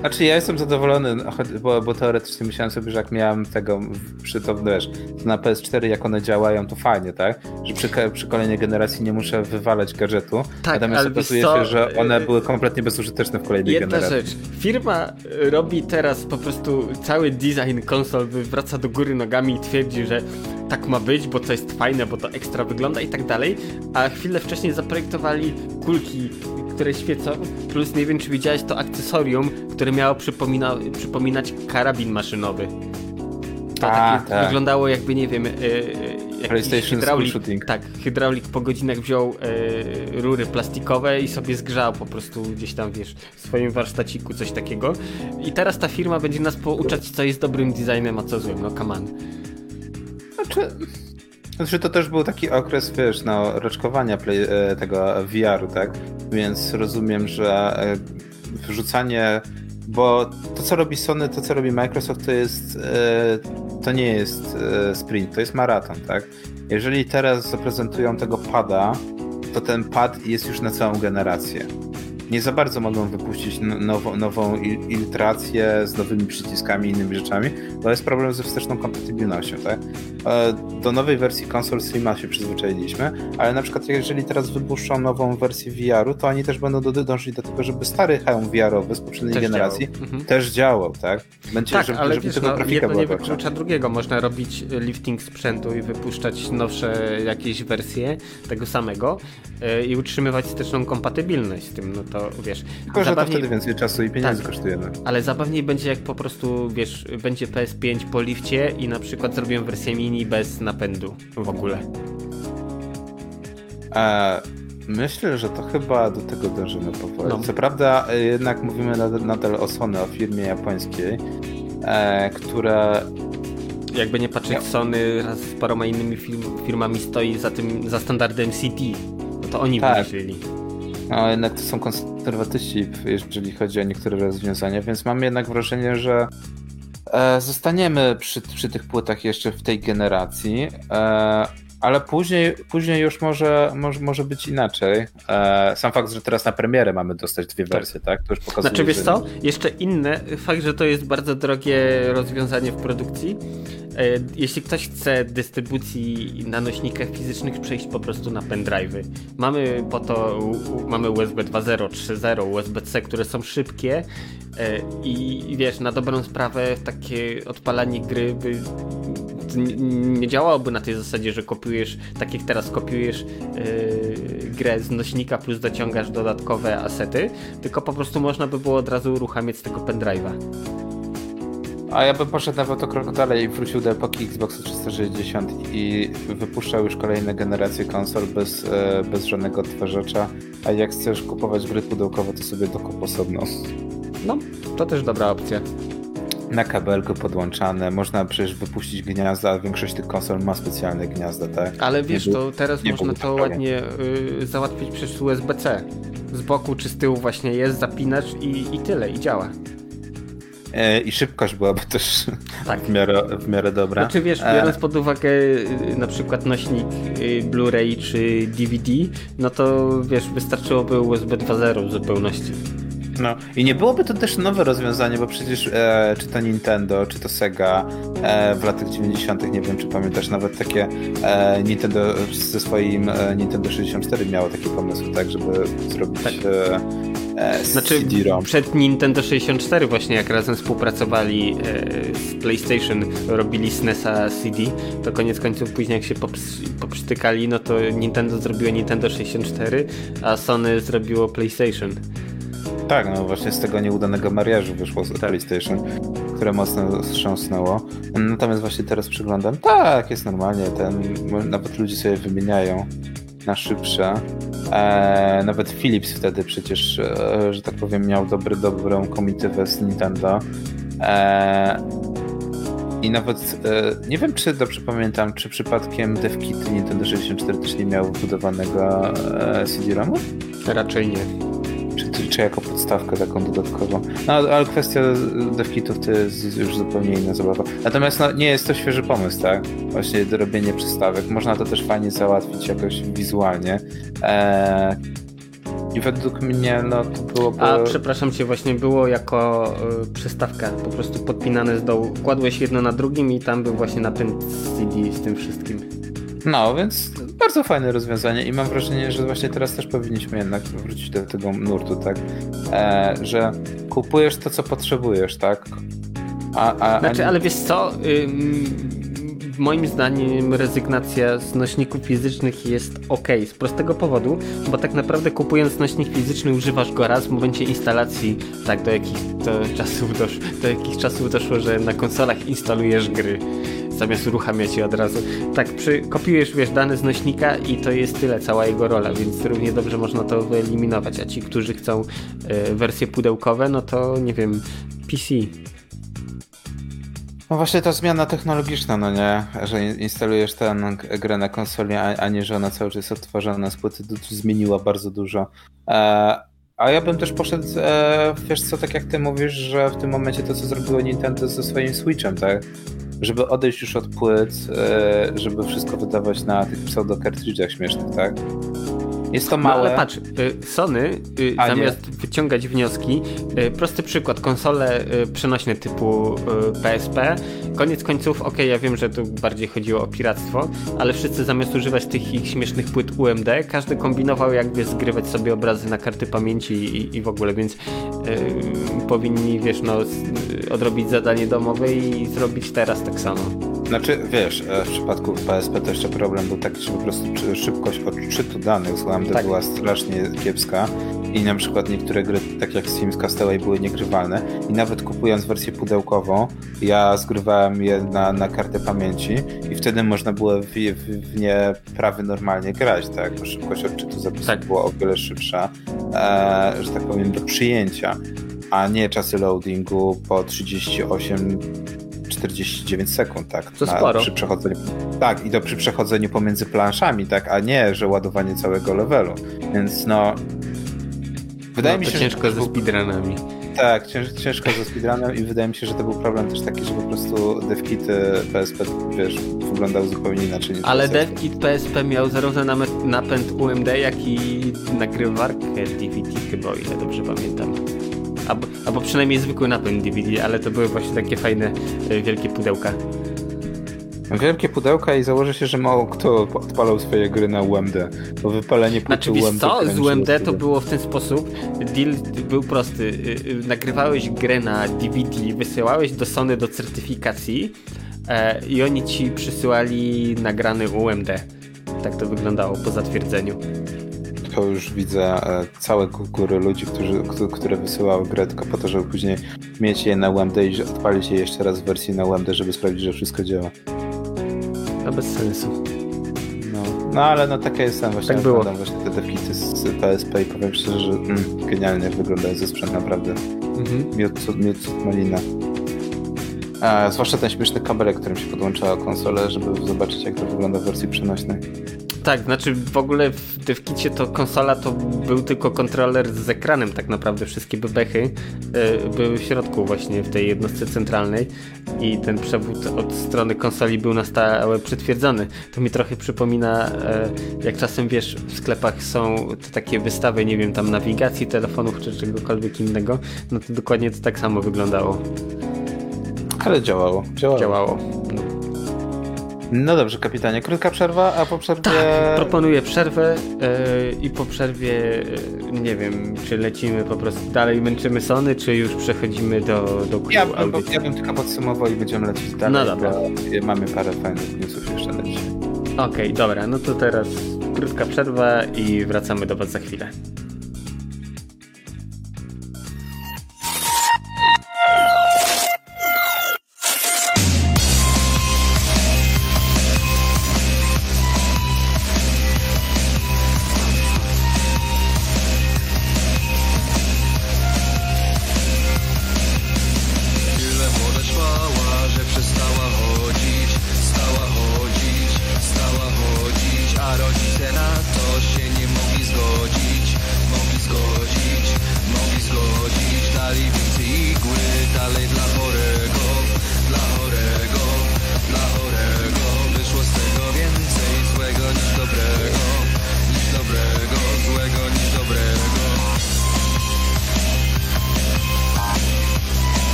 Znaczy ja jestem zadowolony, bo, bo teoretycznie myślałem sobie, że jak miałem tego przy to, wiesz, na PS4 jak one działają, to fajnie, tak? Że przy, przy kolejnej generacji nie muszę wywalać gadżetu, tak, natomiast okazuje się, że one były kompletnie bezużyteczne w kolejnej Jedna generacji. Jedna rzecz, firma robi teraz po prostu cały design konsol, wraca do góry nogami i twierdzi, że tak ma być, bo to jest fajne, bo to ekstra wygląda i tak dalej, a chwilę wcześniej zaprojektowali kulki które świecą, plus nie wiem czy widziałeś to akcesorium, które miało przypomina przypominać karabin maszynowy. To A, takie tak. wyglądało jakby, nie wiem, yy, PlayStation hydraulik, shooting. Tak, hydraulik po godzinach wziął yy, rury plastikowe i sobie zgrzał po prostu gdzieś tam, wiesz, w swoim warsztaciku coś takiego. I teraz ta firma będzie nas pouczać, co jest dobrym designem, a co złym. No, come on. Znaczy... Znaczy to też był taki okres, wiesz, no, roczkowania play, e, tego VR-u, tak? Więc rozumiem, że e, wrzucanie, bo to co robi Sony, to co robi Microsoft, to jest, e, to nie jest sprint, to jest maraton, tak? Jeżeli teraz zaprezentują tego pada, to ten pad jest już na całą generację. Nie za bardzo mogą wypuścić nową, nową z nowymi przyciskami i innymi rzeczami, bo jest problem ze wsteczną kompatybilnością, tak? E, do nowej wersji konsol Steama się przyzwyczailiśmy, ale na przykład jeżeli teraz wypuszczą nową wersję VR-u, to oni też będą dążyć do tego, żeby stary hełm VR-owy z poprzedniej też generacji działał. Mhm. też działał, tak? Będzie, tak, żeby, ale żeby wiesz, no, jedno nie wyklucza drugiego. Można robić lifting sprzętu i wypuszczać nowsze jakieś wersje tego samego yy, i utrzymywać wsteczną kompatybilność z tym, no to wiesz. Tylko, że to wtedy więcej czasu i pieniędzy tak, kosztuje. No. Ale zabawniej będzie jak po prostu, wiesz, będzie PS5 po lifcie i na przykład zrobią wersję mini bez napędu w ogóle. A, myślę, że to chyba do tego dążymy powoli. No. Co prawda jednak mówimy nadal o Sony, o firmie japońskiej, e, która jakby nie patrzeć, Sony raz z paroma innymi firm, firmami stoi za tym, za standardem CT. No to oni tak. wymyślili. No jednak to są konserwatyści, jeżeli chodzi o niektóre rozwiązania, więc mam jednak wrażenie, że e, zostaniemy przy, przy tych płytach jeszcze w tej generacji. Ale później, później już może, może, może być inaczej. E, sam fakt, że teraz na premierę mamy dostać dwie tak. wersje, tak? To już pokazuje, znaczy wiesz co? Jeszcze inne, fakt, że to jest bardzo drogie rozwiązanie w produkcji. E, jeśli ktoś chce dystrybucji na nośnikach fizycznych przejść po prostu na pendrive'y. Mamy po to, mamy USB 2.0, 3.0, USB-C, które są szybkie e, i wiesz, na dobrą sprawę takie odpalanie gry by nie działałoby na tej zasadzie, że kopiujesz, tak jak teraz kopiujesz yy, grę z nośnika plus dociągasz dodatkowe asety, tylko po prostu można by było od razu uruchamiać z tego pendrive'a. A ja bym poszedł nawet o krok dalej i wrócił do epoki Xboxa 360 i wypuszczał już kolejne generacje konsol bez, e, bez żadnego odtwarzacza, a jak chcesz kupować gry pudełkowe, to sobie dokup osobno. No, to też dobra opcja na kabelku podłączane, można przecież wypuścić gniazda, a większość tych konsol ma specjalne gniazda, tak? Ale wiesz, to teraz można to ładnie y, załatwić przez USB-C. Z boku czy z tyłu właśnie jest, zapinacz i, i tyle, i działa. E, I szybkość byłaby też tak. w, miarę, w miarę dobra. Znaczy wiesz, e, biorąc pod uwagę y, na przykład nośnik y, Blu-ray czy DVD, no to wiesz, wystarczyłoby USB 2.0 w zupełności. No i nie byłoby to też nowe rozwiązanie, bo przecież e, czy to Nintendo, czy to Sega e, w latach 90., nie wiem czy pamiętasz, nawet takie e, Nintendo ze swoim e, Nintendo 64 miało takie pomysły, tak, żeby zrobić tak. E, e, znaczy. Przed Nintendo 64 właśnie jak razem współpracowali z PlayStation, robili SNESa CD, to koniec końców później jak się poprztykali, no to Nintendo zrobiło Nintendo 64, a Sony zrobiło PlayStation. Tak, no właśnie z tego nieudanego mariażu wyszło z. PlayStation, które mocno wstrząsnęło. Natomiast właśnie teraz przyglądam, tak, jest normalnie, ten, nawet ludzie sobie wymieniają na szybsze. E, nawet Philips wtedy przecież, e, że tak powiem, miał dobry, dobrą komitywę z Nintendo. E, I nawet e, nie wiem, czy dobrze pamiętam, czy przypadkiem DevKit Nintendo 64 też nie miał wbudowanego e, CD-ROMu? Raczej nie czy jako podstawkę taką dodatkową. No ale kwestia devkitów to jest już zupełnie inna zabawa. Natomiast no, nie jest to świeży pomysł, tak? Właśnie robienie przystawek. Można to też fajnie załatwić jakoś wizualnie. Eee, i według mnie, no to byłoby... A, przepraszam cię, właśnie było jako y, przystawka, po prostu podpinane z dołu. Kładłeś jedno na drugim i tam był właśnie napęd CD z tym wszystkim. No, więc bardzo fajne rozwiązanie i mam wrażenie, że właśnie teraz też powinniśmy jednak wrócić do tego nurtu, tak? E, że kupujesz to, co potrzebujesz, tak? A, a, znaczy, a... ale wiesz co? Ym, moim zdaniem rezygnacja z nośników fizycznych jest ok, z prostego powodu, bo tak naprawdę kupując nośnik fizyczny używasz go raz w momencie instalacji, tak do jakich to czasów doszło, do jakich czasów doszło, że na konsolach instalujesz gry zamiast uruchamiać je od razu. Tak, przy, kopiujesz, wiesz, dane z nośnika i to jest tyle, cała jego rola, więc równie dobrze można to wyeliminować, a ci, którzy chcą y, wersje pudełkowe, no to nie wiem, PC. No właśnie ta zmiana technologiczna, no nie, że instalujesz tę grę na konsoli, a, a nie, że ona cały czas jest odtwarzana z płyty, zmieniła bardzo dużo. E, a ja bym też poszedł, e, wiesz co, tak jak ty mówisz, że w tym momencie to, co zrobiło Nintendo ze swoim Switchem, tak? żeby odejść już od płyt, e, żeby wszystko wydawać na tych pseudo-kartridżach śmiesznych, tak? Jest to małe. No, ale patrz, y, Sony y, A, zamiast wyciągać wnioski, y, prosty przykład, konsole przenośne typu PSP, koniec końców, ok, ja wiem, że tu bardziej chodziło o piractwo, ale wszyscy zamiast używać tych ich śmiesznych płyt UMD, każdy kombinował jakby zgrywać sobie obrazy na karty pamięci i, i w ogóle, więc powinni, wiesz, no, odrobić zadanie domowe i zrobić teraz tak samo. Znaczy, wiesz, e, w przypadku PSP to jeszcze problem był taki, że po prostu szybkość odczytu danych z AMD tak. była strasznie kiepska i na przykład niektóre gry, tak jak Sims Castaway, były niegrywalne i nawet kupując wersję pudełkową, ja zgrywałem je na, na kartę pamięci i wtedy można było w, w, w nie prawie normalnie grać, tak, bo szybkość odczytu zapisu tak. była o wiele szybsza, e, że tak powiem, do przyjęcia, a nie czasy loadingu po 38 49 sekund, tak? To na, sporo. Przy przechodzeniu, tak, i to przy przechodzeniu pomiędzy planszami, tak, a nie, że ładowanie całego levelu. Więc no. Wydaje no, mi się, ciężko że. ze speedrunami. Tak, cięż, ciężko ze speedrunem i wydaje mi się, że to był problem też taki, że po prostu devkity PSP, wiesz, wyglądały zupełnie inaczej niż Ale devkit PSP miał zarówno napęd UMD, jak i nagrywarkę DVD chyba, o ile dobrze pamiętam. Albo, albo przynajmniej zwykły napęd DVD, ale to były właśnie takie fajne, e, wielkie pudełka. Wielkie pudełka i założę się, że mało kto odpalał swoje gry na UMD, bo wypalenie płyty znaczy, UMD... co, z UMD to było w ten sposób, deal był prosty, y, y, nagrywałeś grę na DVD, wysyłałeś do Sony do certyfikacji e, i oni ci przysyłali nagrany UMD. Tak to wyglądało po zatwierdzeniu to już widzę e, całe góry ludzi, którzy, które wysyłały grę tylko po to, żeby później mieć je na UMD i odpalić je jeszcze raz w wersji na UMD, żeby sprawdzić, że wszystko działa. To bez sensu. No, no ale no taka jest tam właśnie. Tak było. właśnie te defity z PSP i powiem szczerze, że mm, genialnie wygląda ze sprzęt naprawdę. Mhm. Miód, miód, malina. A, zwłaszcza ten śmieszny kabelek, którym się podłącza konsolę, żeby zobaczyć jak to wygląda w wersji przenośnej. Tak, znaczy w ogóle w DevKicie to konsola to był tylko kontroler z ekranem tak naprawdę. Wszystkie bebechy e, były w środku właśnie w tej jednostce centralnej i ten przewód od strony konsoli był na stałe przytwierdzony. To mi trochę przypomina, e, jak czasem wiesz, w sklepach są takie wystawy, nie wiem, tam nawigacji, telefonów czy czegokolwiek innego, no to dokładnie to tak samo wyglądało. Ale działało. Działało. działało. No. No dobrze, kapitanie. Krótka przerwa, a po przerwie... Tak, proponuję przerwę yy, i po przerwie yy, nie wiem, czy lecimy po prostu dalej, męczymy Sony, czy już przechodzimy do, do ja, bym, ja bym tylko podsumował i będziemy lecieć dalej. No dobra. Mamy parę fajnych newsów jeszcze lecieć. Okej, okay, dobra, no to teraz krótka przerwa i wracamy do Was za chwilę.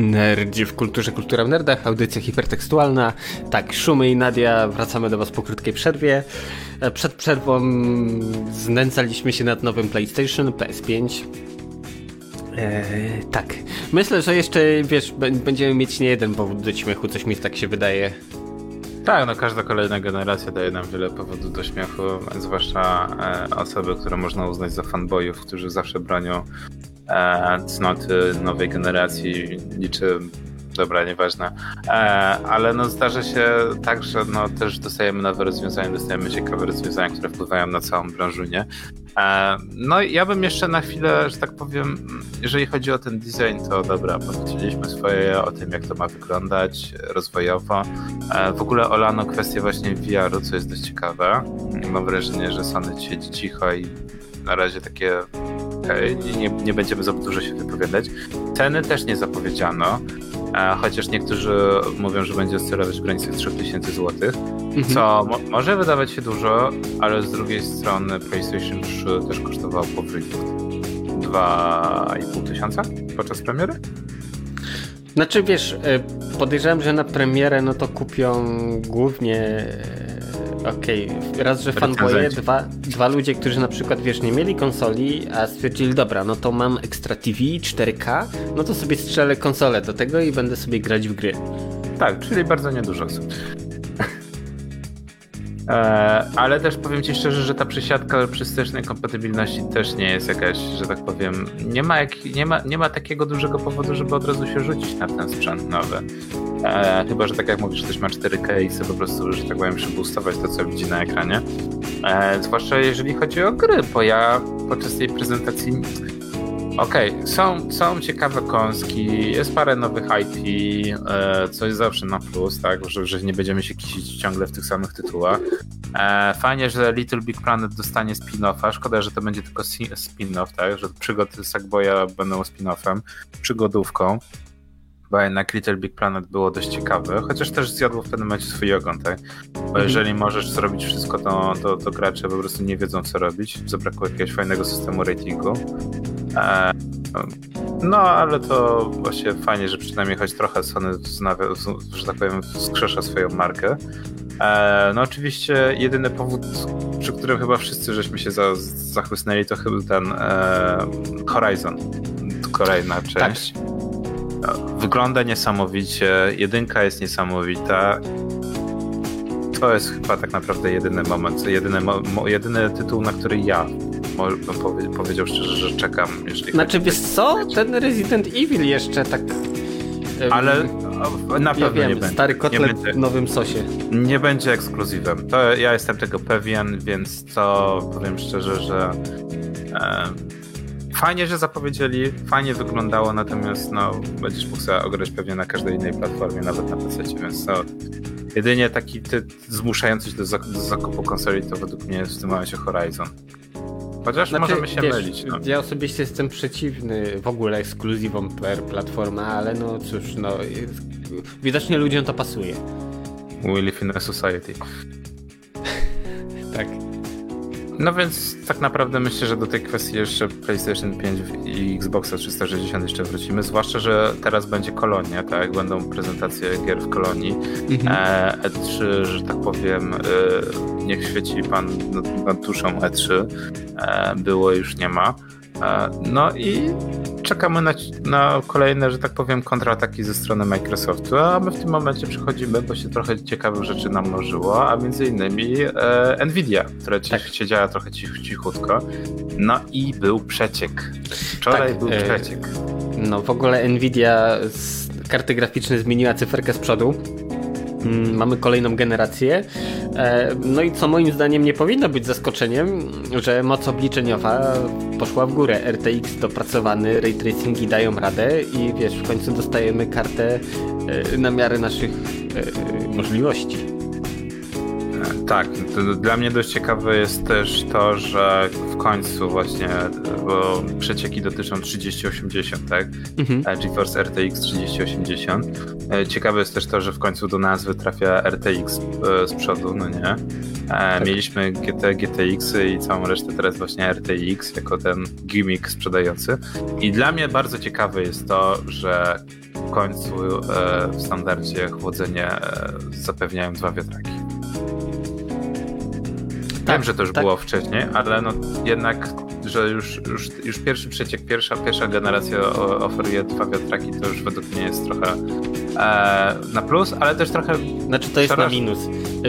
Nerdzi w kulturze, kultura w nerdach, audycja hipertekstualna. Tak, Szumy i Nadia, wracamy do Was po krótkiej przerwie. E, Przed przerwą znęcaliśmy się nad nowym PlayStation, PS5. Eee, tak, myślę, że jeszcze, wiesz, będziemy mieć nie jeden powód do śmiechu, coś mi tak się wydaje. Tak, no każda kolejna generacja daje nam wiele powodów do śmiechu, zwłaszcza e, osoby, które można uznać za fanboyów, którzy zawsze bronią e, cnoty nowej generacji, niczym dobra, nieważne. E, ale no zdarza się tak, że no też dostajemy nowe rozwiązania, dostajemy ciekawe rozwiązania, które wpływają na całą branżunię. E, no ja bym jeszcze na chwilę, że tak powiem, jeżeli chodzi o ten design, to dobra, powiedzieliśmy swoje o tym, jak to ma wyglądać rozwojowo. E, w ogóle olano kwestię właśnie VR-u, co jest dość ciekawe. Mam wrażenie, że Sony siedzi cicho i na razie takie okej, nie, nie, będziemy za dużo się wypowiadać. Ceny też nie zapowiedziano, e, chociaż niektórzy mówią, że będzie oscylować w granicach 3000 zł, co mo- może wydawać się dużo, ale z drugiej strony PlayStation 3 też kosztowało powyżej 2,5 tysiąca podczas premiery? Znaczy, wiesz, e, podejrzewam, że na premierę no to kupią głównie. Okej, raz, że fanboye, dwa, dwa ludzie, którzy na przykład, wiesz, nie mieli konsoli, a stwierdzili, dobra, no to mam Extra TV 4K, no to sobie strzelę konsolę do tego i będę sobie grać w gry. Tak, czyli bardzo niedużo osób. E, ale też powiem Ci szczerze, że ta przysiadka przy wstecznej kompatybilności też nie jest jakaś, że tak powiem, nie ma, jak, nie ma, nie ma takiego dużego powodu, żeby od razu się rzucić na ten sprzęt nowy. E, chyba, że tak jak mówisz, ktoś ma 4K i chce po prostu, że tak powiem, przyboostować to, co widzi na ekranie. E, zwłaszcza jeżeli chodzi o gry, bo ja podczas tej prezentacji Okej, są, są ciekawe kąski, jest parę nowych IP, e, co jest zawsze na plus, tak, że, że nie będziemy się kisić ciągle w tych samych tytułach. E, fajnie, że Little Big Planet dostanie spin-offa, szkoda, że to będzie tylko spin-off, tak, że przygody Sackboya będą spin-offem, przygodówką, bo jednak Little Big Planet było dość ciekawe, chociaż też zjadło w pewnym momencie swój ogon, tak, bo jeżeli możesz zrobić wszystko, to, to, to gracze po prostu nie wiedzą, co robić, zabrakło jakiegoś fajnego systemu ratingu. E, no, ale to właśnie fajnie, że przynajmniej choć trochę Sony, wznawia, z- że tak powiem, wskrzesza swoją markę. E, no oczywiście jedyny powód, przy którym chyba wszyscy żeśmy się za, zachłysnęli, to chyba ten e, Horizon, kolejna część. No, Wygląda niesamowicie, jedynka jest niesamowita. To jest chyba tak naprawdę jedyny moment, jedyny, jedyny tytuł, na który ja powiedział szczerze, że czekam. Znaczy wiesz co, ten Resident Evil jeszcze tak... Ale na ja pewno wiem, nie będzie. stary nie, kotlet będzie w nowym sosie. nie będzie ekskluzywem. To ja jestem tego pewien, więc to powiem szczerze, że e, fajnie, że zapowiedzieli, fajnie wyglądało, natomiast no, będziesz mógł sobie ograć pewnie na każdej innej platformie, nawet na PC, więc to jedynie taki ty, zmuszający się do, zak- do zakupu konsoli to według mnie w tym momencie Horizon. Chociaż możemy się Znaczy, wiesz, mylić. No. Ja osobiście jestem przeciwny w ogóle ekskluzywom per platforma, ale no cóż, no widocznie ludziom to pasuje. We live in a society. Tak. No więc tak naprawdę myślę, że do tej kwestii jeszcze PlayStation 5 i Xboxa 360 jeszcze wrócimy, zwłaszcza, że teraz będzie kolonia, tak? Będą prezentacje gier w kolonii. E, E3, że tak powiem, e, niech świeci pan nad, nad duszą E3. E, było, już nie ma. No i czekamy na, na kolejne, że tak powiem, kontrataki ze strony Microsoftu, a my w tym momencie przechodzimy, bo się trochę ciekawych rzeczy nam mnożyło, a między innymi e, Nvidia, która dziś Tak. siedziała trochę cich, cichutko. No i był przeciek. Wczoraj Tak, był e, przeciek. No w ogóle Nvidia z karty graficzne zmieniła cyferkę z przodu. Mm, Mamy kolejną generację. E, No i co moim zdaniem nie powinno być zaskoczeniem, że moc obliczeniowa poszła w górę. RTX dopracowany, ray tracingi dają radę i wiesz, w końcu dostajemy kartę e, na miarę naszych e, możliwości. Tak, dla mnie dość ciekawe jest też to, że w końcu właśnie, bo przecieki dotyczą 3080, tak? Mhm. E, GeForce RTX 3080. E, Ciekawe jest też to, że w końcu do nazwy trafia RTX e, z przodu, no nie? E, Mieliśmy GT, GTX i całą resztę teraz właśnie RTX jako ten gimmick sprzedający. I dla mnie bardzo ciekawe jest to, że w końcu w standardzie chłodzenie zapewniają dwa wiatraki. Wiem, że to już tak. było wcześniej, ale no jednak, że już, już, już pierwszy przeciek, pierwsza, pierwsza generacja oferuje dwa wiatraki, to już według mnie jest trochę e, na plus, ale też trochę Znaczy to jest Przeraż- na minus.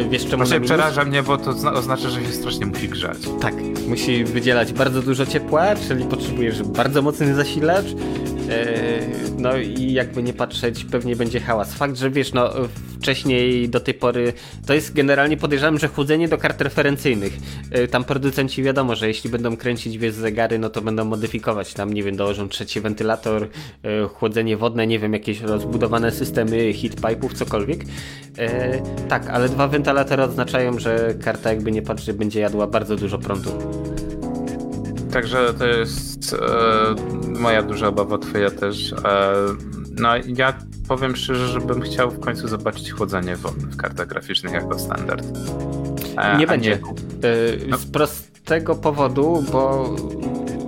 Wiesz czemu na właśnie minus? przeraża mnie, bo to zna- oznacza, że się strasznie musi grzać. Tak, musi wydzielać bardzo dużo ciepła, czyli potrzebujesz bardzo mocny zasilacz. E, No i jakby nie patrzeć, pewnie będzie hałas. Fakt, że wiesz, no wcześniej do tej pory to jest generalnie podejrzewam, że chłodzenie do kart referencyjnych. E, Tam producenci wiadomo, że jeśli będą kręcić wiesz zegary, no to będą modyfikować. Tam nie wiem, dołożą trzeci wentylator, e, chłodzenie wodne, nie wiem, jakieś rozbudowane systemy heat pipe'ów, cokolwiek. Tak, ale dwa wentylatory oznaczają, że karta jakby nie patrzy, będzie jadła bardzo dużo prądu. Także to jest e, moja duża obawa, twoja też. E, no ja powiem szczerze, że bym chciał w końcu zobaczyć chłodzenie wodne w kartach graficznych jako standard. E, Nie będzie. no. Y, Z prostego powodu, bo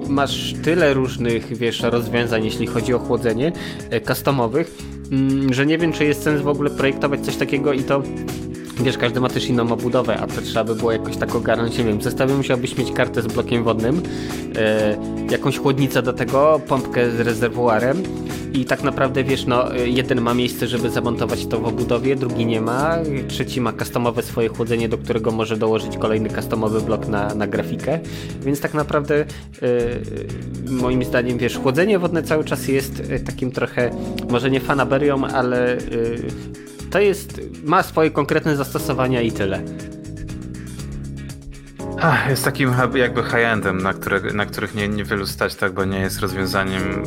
masz tyle różnych, wiesz, rozwiązań, jeśli chodzi o chłodzenie, e, customowych, mm, że nie wiem, czy jest sens w ogóle projektować coś takiego i to Wiesz, każdy ma też inną obudowę, a to trzeba by było jakoś tak ogarnąć, nie wiem, w zestawie musiałbyś mieć kartę z blokiem wodnym, e, jakąś chłodnicę do tego, pompkę z rezerwuarem i tak naprawdę, wiesz, no, jeden ma miejsce, żeby zamontować to w obudowie, drugi nie ma, trzeci ma customowe swoje chłodzenie, do którego może dołożyć kolejny customowy blok na, na grafikę, więc tak naprawdę e, moim zdaniem, wiesz, chłodzenie wodne cały czas jest e, takim trochę, może nie fanaberią, ale e, to jest, ma swoje konkretne zastosowania i tyle. Ach, jest takim jakby high-endem, na, które, na których nie, niewielu stać, tak, bo nie jest rozwiązaniem,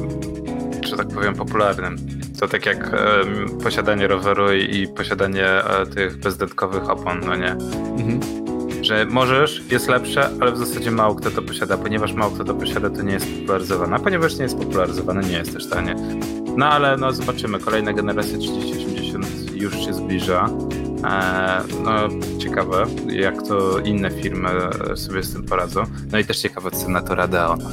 że tak powiem, popularnym. To tak jak em, posiadanie roweru i, i posiadanie e, tych bezdetkowych opon, no nie? Mhm. Że możesz, jest lepsze, ale w zasadzie mało kto to posiada. Ponieważ mało kto to posiada, to nie jest popularyzowane. A ponieważ nie jest popularyzowane, nie jest też tanie. No ale no zobaczymy. Kolejna generacja 3080 już się zbliża. Eee, no ciekawe, jak to inne firmy sobie z tym poradzą. No i też ciekawe cena to Radeon.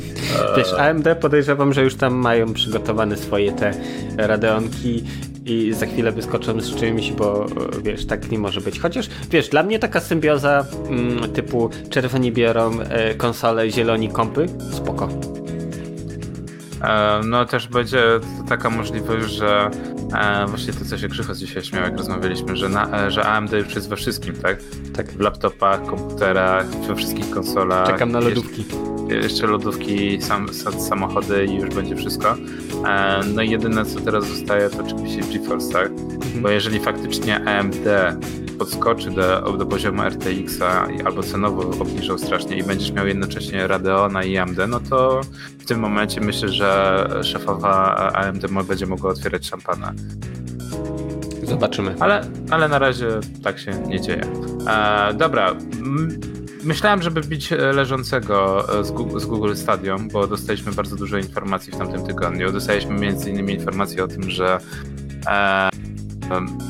Wiesz, AMD podejrzewam, że już tam mają przygotowane swoje te Radeonki i za chwilę wyskoczą z czymś, bo e, wiesz, tak nie może być. Chociaż, wiesz, dla mnie taka symbioza mm, typu czerwoni biorą e, konsole, zieloni kompy, spoko. E, no też będzie taka możliwość, że e, właśnie to, co się Krzycho dzisiaj śmiał, jak rozmawialiśmy, że, na, e, że AMD już jest we wszystkim, tak? Tak. W laptopach, komputerach, we wszystkich konsolach. Czekam na Jeszcze- lodówki. jeszcze lodówki, sam, sa- samochody i już będzie wszystko. E, No i jedyne co teraz zostaje to oczywiście GeForce, tak? Bo jeżeli faktycznie AMD podskoczy do, do poziomu RTX-a albo cenowo obniżał strasznie i będziesz miał jednocześnie Radeona i AMD, no to w tym momencie myślę, że szefowa AMD będzie mogła otwierać szampana. Zobaczymy. Ale, ale na razie tak się nie dzieje. E, dobra. Myślałem, żeby bić leżącego e, z Google, Stadium, bo dostaliśmy bardzo dużo informacji w tamtym tygodniu. Dostaliśmy innymi informację o tym, że e,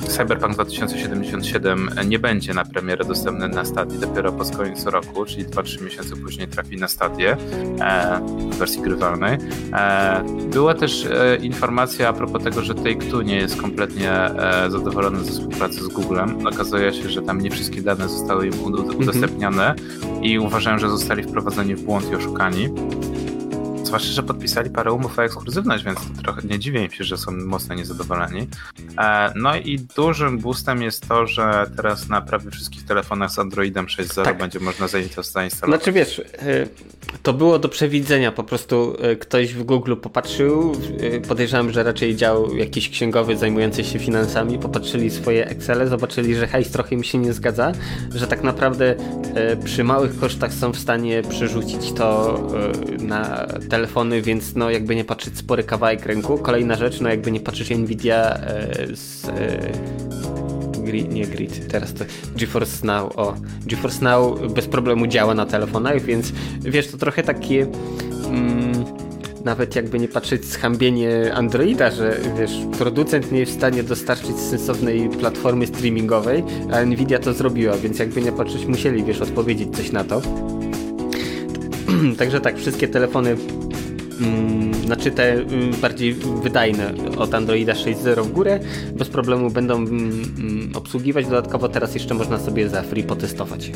Cyberpunk 2077 nie będzie na premierę dostępny na Stadii dopiero po końcu roku, czyli 2-3 miesiące później trafi na Stadię e, w wersji grywalnej. E, była też e, informacja a propos tego, że Take-Two nie jest kompletnie zadowolony ze współpracy z Googlem. Okazuje się, że tam nie wszystkie dane zostały im ud- udostępniane i uważają, że zostali wprowadzeni w błąd i oszukani. Zwłaszcza, że podpisali parę umów o ekskluzywność, więc to trochę nie dziwię im się, że są mocno niezadowoleni. E, No i dużym boostem jest to, że teraz na prawie wszystkich telefonach z Androidem 6.0 Tak. będzie można zainstalować. Znaczy wiesz, y, to było do przewidzenia, po prostu y, ktoś w Google popatrzył, y, podejrzewam, że raczej dział jakiś księgowy zajmujący się finansami, popatrzyli swoje Excele, zobaczyli, że hajs trochę im się nie zgadza, że tak naprawdę przy małych kosztach są w stanie przerzucić to na telefony, więc no jakby nie patrzeć spory kawałek ręku. Kolejna rzecz, no jakby nie patrzeć Nvidia y, z... y, Grid, nie Grid, teraz to GeForce Now, o. GeForce Now bez problemu działa na telefonach, więc wiesz, to trochę takie mm, nawet jakby nie patrzeć schambienie Androida, że wiesz, producent nie jest w stanie dostarczyć sensownej platformy streamingowej, a Nvidia to zrobiła, więc jakby nie patrzeć musieli, wiesz, odpowiedzieć coś na to. Także tak, wszystkie telefony znaczy te mm, bardziej wydajne od Androida 6.0 w górę bez problemu będą mm, mm, obsługiwać. Dodatkowo teraz jeszcze można sobie za free potestować.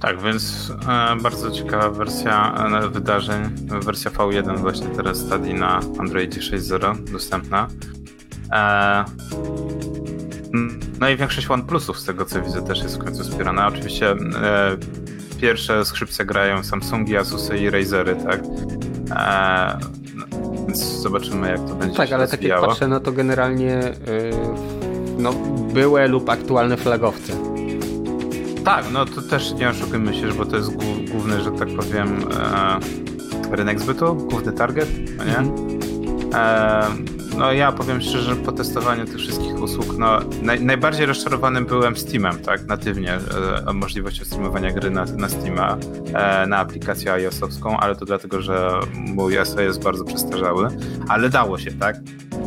Tak, więc e, bardzo ciekawa wersja e, wydarzeń. Wersja V1 właśnie teraz stadii na Androidzie 6.0 dostępna. E, mm, no i większość OnePlusów z tego co widzę też jest w końcu wspierana. Oczywiście e, pierwsze skrzypce grają Samsungi, Asusy i Razery, tak? E, no, więc zobaczymy jak to będzie Tak, ale tak jak patrzę, no to generalnie yy, no, były lub aktualne flagowce. Tak, no to też nie oszukujmy się, bo to jest głó- główny, że tak powiem, e, rynek zbytu, główny target, no nie? E, no ja powiem szczerze, po testowaniu tych wszystkich usług, no naj, najbardziej rozczarowanym byłem Steamem, tak, natywnie, e, możliwością streamowania gry na, na Steama, e, na aplikację iOS-owską, ale to dlatego, że mój SE jest bardzo przestarzały, ale dało się, tak?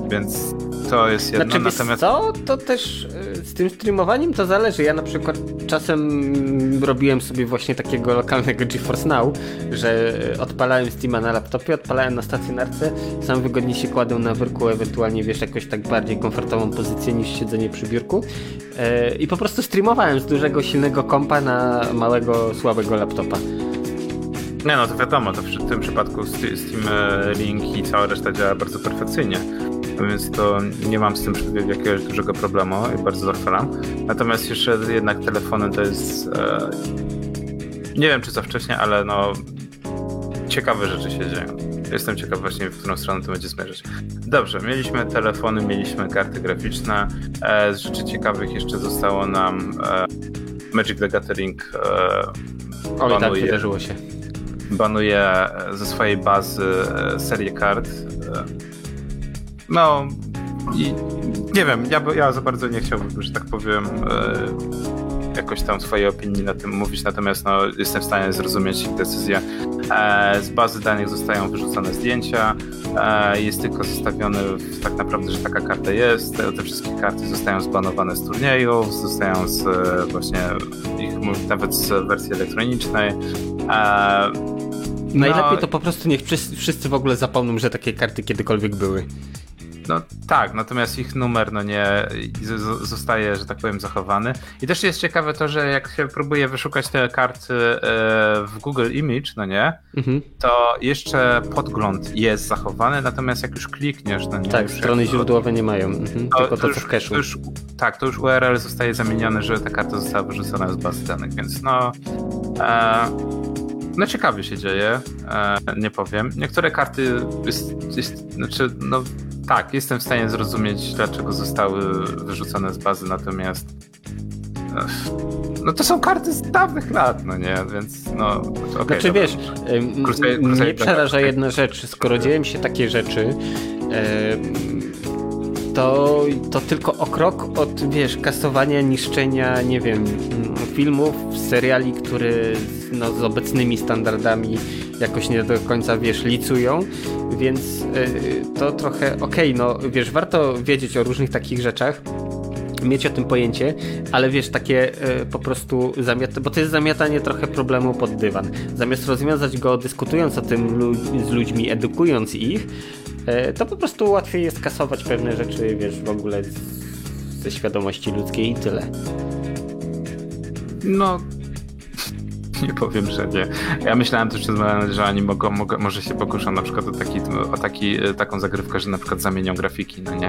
Więc to jest jedno, Znaczy, natomiast... co, to też y, z tym streamowaniem to zależy. Ja na przykład czasem robiłem sobie właśnie takiego lokalnego GeForce Now, że y, odpalałem Steama na laptopie, odpalałem na stacjonarce, sam wygodnie się kładę na wyrku, ewentualnie wiesz, jakoś tak bardziej komfortową pozycję niż siedzenie przy biurku E, i po prostu streamowałem z dużego, silnego kompa na małego, słabego laptopa. Nie no, to wiadomo, to w tym przypadku Steam e, Link i cała reszta działa bardzo perfekcyjnie. Więc to nie mam z tym jakiegoś dużego problemu i bardzo zachwalam. Natomiast jeszcze jednak telefony to jest. E, nie wiem czy za wcześnie, ale no. Ciekawe rzeczy się dzieją. Jestem ciekaw właśnie, w którą stronę to będzie zmierzać. Dobrze, mieliśmy telefony, mieliśmy karty graficzne. E, z rzeczy ciekawych jeszcze zostało nam e, Magic the Gathering. E, Oj, tak, banuje- wydarzyło się. banuje ze swojej bazy serię kart. No i nie wiem, ja, ja za bardzo nie chciałbym, że tak powiem, jakoś tam swojej opinii na tym mówić, natomiast no, jestem w stanie zrozumieć ich decyzję. E, Z bazy danych zostają wyrzucone zdjęcia, e, jest tylko zostawione w, tak naprawdę, że taka karta jest. Te te wszystkie karty zostają zbanowane z turniejów, zostają z e, właśnie ich nawet z wersji elektronicznej. E, Najlepiej no, to po prostu niech wszyscy w ogóle zapomną, że takie karty kiedykolwiek były. No tak, natomiast ich numer no nie zostaje, że tak powiem, zachowany. I też jest ciekawe to, że jak się próbuje wyszukać te karty e, w Google Image, no nie, Mhm. to jeszcze podgląd jest zachowany, natomiast jak już klikniesz, no nie, Tak, już strony jak- źródłowe nie mają. Mhm. Tylko to, już, co w cache'u. to już, tak, to już URL zostaje zamieniony, że ta karta została wyrzucona z bazy danych, więc no. E, no ciekawie się dzieje, e, nie powiem. Niektóre karty jest, jest, znaczy, no tak, jestem w stanie zrozumieć, dlaczego zostały wyrzucone z bazy, natomiast e, no to są karty z dawnych lat, no nie, więc no okej. Znaczy dobra. wiesz, Crusader- mnie przeraża jedna rzecz. Skoro dzieją się takie rzeczy, to, to tylko o krok od, wiesz, kasowania, niszczenia, nie wiem, filmów, seriali, które no, z obecnymi standardami jakoś nie do końca, wiesz, licują, więc y, to trochę okej, no wiesz, warto wiedzieć o różnych takich rzeczach, mieć o tym pojęcie, ale wiesz, takie e, po prostu zamiat, bo to jest zamiatanie trochę problemu pod dywan. Zamiast rozwiązać go dyskutując o tym lu z ludźmi, edukując ich, e, to po prostu łatwiej jest kasować pewne rzeczy, wiesz, w ogóle z, ze świadomości ludzkiej i tyle. No. Nie powiem, że nie. Ja myślałem też, że- że oni mogą, mogą, może się pokuszą na przykład o, taki, o taki, taką zagrywkę, że na przykład zamienią grafiki, no nie?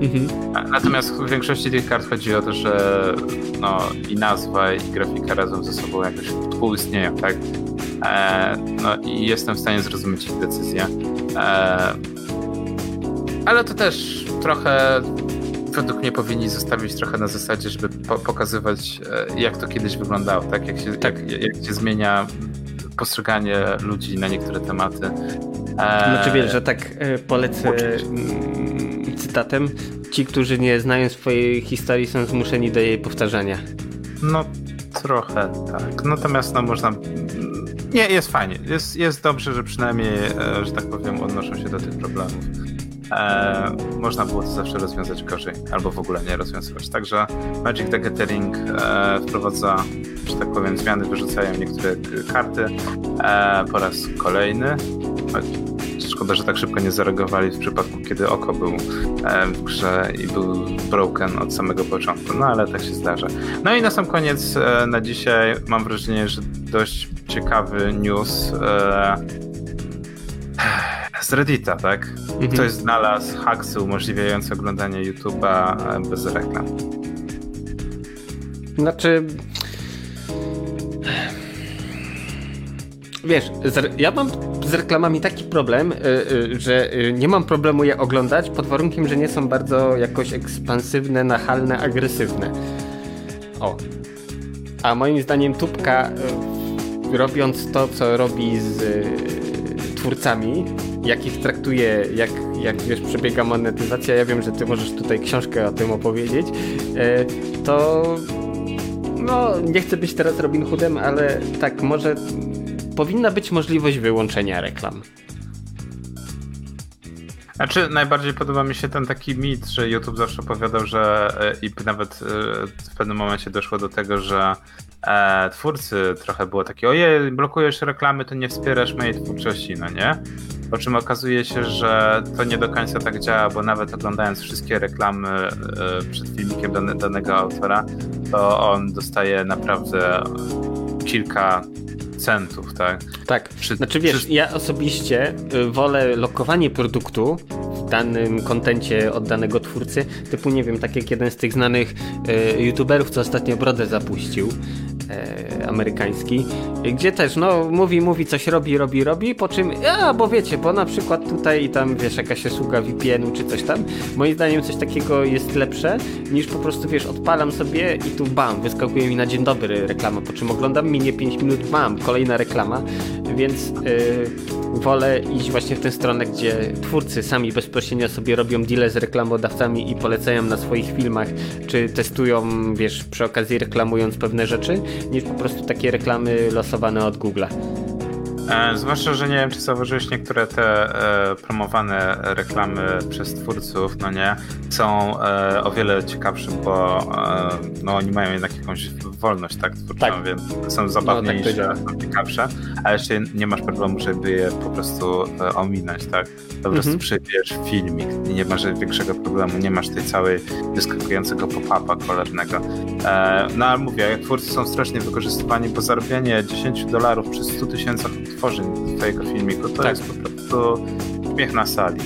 Mhm. Natomiast w większości tych kart chodzi o to, że no, i nazwa, i grafika razem ze sobą jakoś współistnieją, tak? E, no i jestem w stanie zrozumieć ich decyzję. E, ale to też trochę według mnie powinni zostawić trochę na zasadzie, żeby po pokazywać, e, jak to kiedyś wyglądało, tak? Jak się, jak, jak się zmienia postrzeganie ludzi na niektóre tematy. E, Znaczy wiesz, że tak e, polecę mm, cytatem, ci, którzy nie znają swojej historii są zmuszeni do jej powtarzania. No, trochę tak. Natomiast no można. Nie, jest fajnie. Jest, jest dobrze, że przynajmniej, e, że tak powiem, odnoszą się do tych problemów. E, można było to zawsze rozwiązać gorzej, albo w ogóle nie rozwiązywać. Także Magic the Gathering e, wprowadza, że tak powiem, zmiany, wyrzucają niektóre karty e, po raz kolejny. Szkoda, że tak szybko nie zareagowali w przypadku, kiedy oko był e, w grze i był broken od samego początku. No ale tak się zdarza. No i na sam koniec e, na dzisiaj mam wrażenie, że dość ciekawy news e, z Reddita, tak? Mhm. Ktoś znalazł haksy umożliwiające oglądanie YouTube'a e, bez reklam. Znaczy. Wiesz, ja mam z reklamami taki problem, y, y, że nie mam problemu je oglądać pod warunkiem, że nie są bardzo jakoś ekspansywne, nachalne, agresywne. O. A moim zdaniem Tubka, robiąc to, co robi z twórcami, jak ich traktuje, jak, jak wiesz, przebiega monetyzacja, ja wiem, że ty możesz tutaj książkę o tym opowiedzieć, y, to no, nie chcę być teraz Robin Hoodem, ale tak, może powinna być możliwość wyłączenia reklam. Znaczy, najbardziej podoba mi się ten taki mit, że YouTube zawsze opowiadał, że e, i nawet e, w pewnym momencie doszło do tego, że e, twórcy trochę było takie, ojej, blokujesz reklamy, to nie wspierasz mojej twórczości, no nie? Po czym okazuje się, że to nie do końca tak działa, bo nawet oglądając wszystkie reklamy e, przed filmikiem dane, danego autora, to on dostaje naprawdę kilka centów, tak? Tak, Przy- znaczy wiesz, przy- ja osobiście y, wolę lokowanie produktu w danym kontencie od danego twórcy, typu nie wiem, tak jak jeden z tych znanych y, youtuberów, co ostatnio brodę zapuścił, e, amerykański, gdzie też, no, mówi, mówi, coś robi, robi, robi, po czym, a, bo wiecie, bo na przykład tutaj i tam, wiesz, jakaś usługa VPN-u czy coś tam, moim zdaniem coś takiego jest lepsze, niż po prostu, wiesz, odpalam sobie i tu bam, wyskakuje mi na dzień dobry reklama, po czym oglądam, minie 5 minut, bam, kolejna reklama, więc yy, wolę iść właśnie w tę stronę, gdzie twórcy sami bezpośrednio sobie robią deale z reklamodawcami i polecają na swoich filmach, czy testują, wiesz, przy okazji reklamując pewne rzeczy, niż po prostu takie reklamy losowane od Google'a. E, zwłaszcza, że nie wiem, czy zauważyłeś niektóre te e, promowane reklamy przez twórców, no nie, są e, o wiele ciekawsze, bo e, no oni mają jednak jakąś wolność, tak, twórczą, Tak. więc są zabawniejsze, powiedziałem. są ciekawsze, a jeszcze nie masz problemu, żeby je po prostu e, ominąć, tak, po prostu Mhm. przybierz filmik i nie masz większego problemu, nie masz tej całej wyskakującego pop-upa cholernego. E, no ale mówię, twórcy są strasznie wykorzystywani, bo zarabianie 10 dolarów przy 100 tysiącach tworzeń twojego filmiku to Tak. jest po prostu śmiech na sali.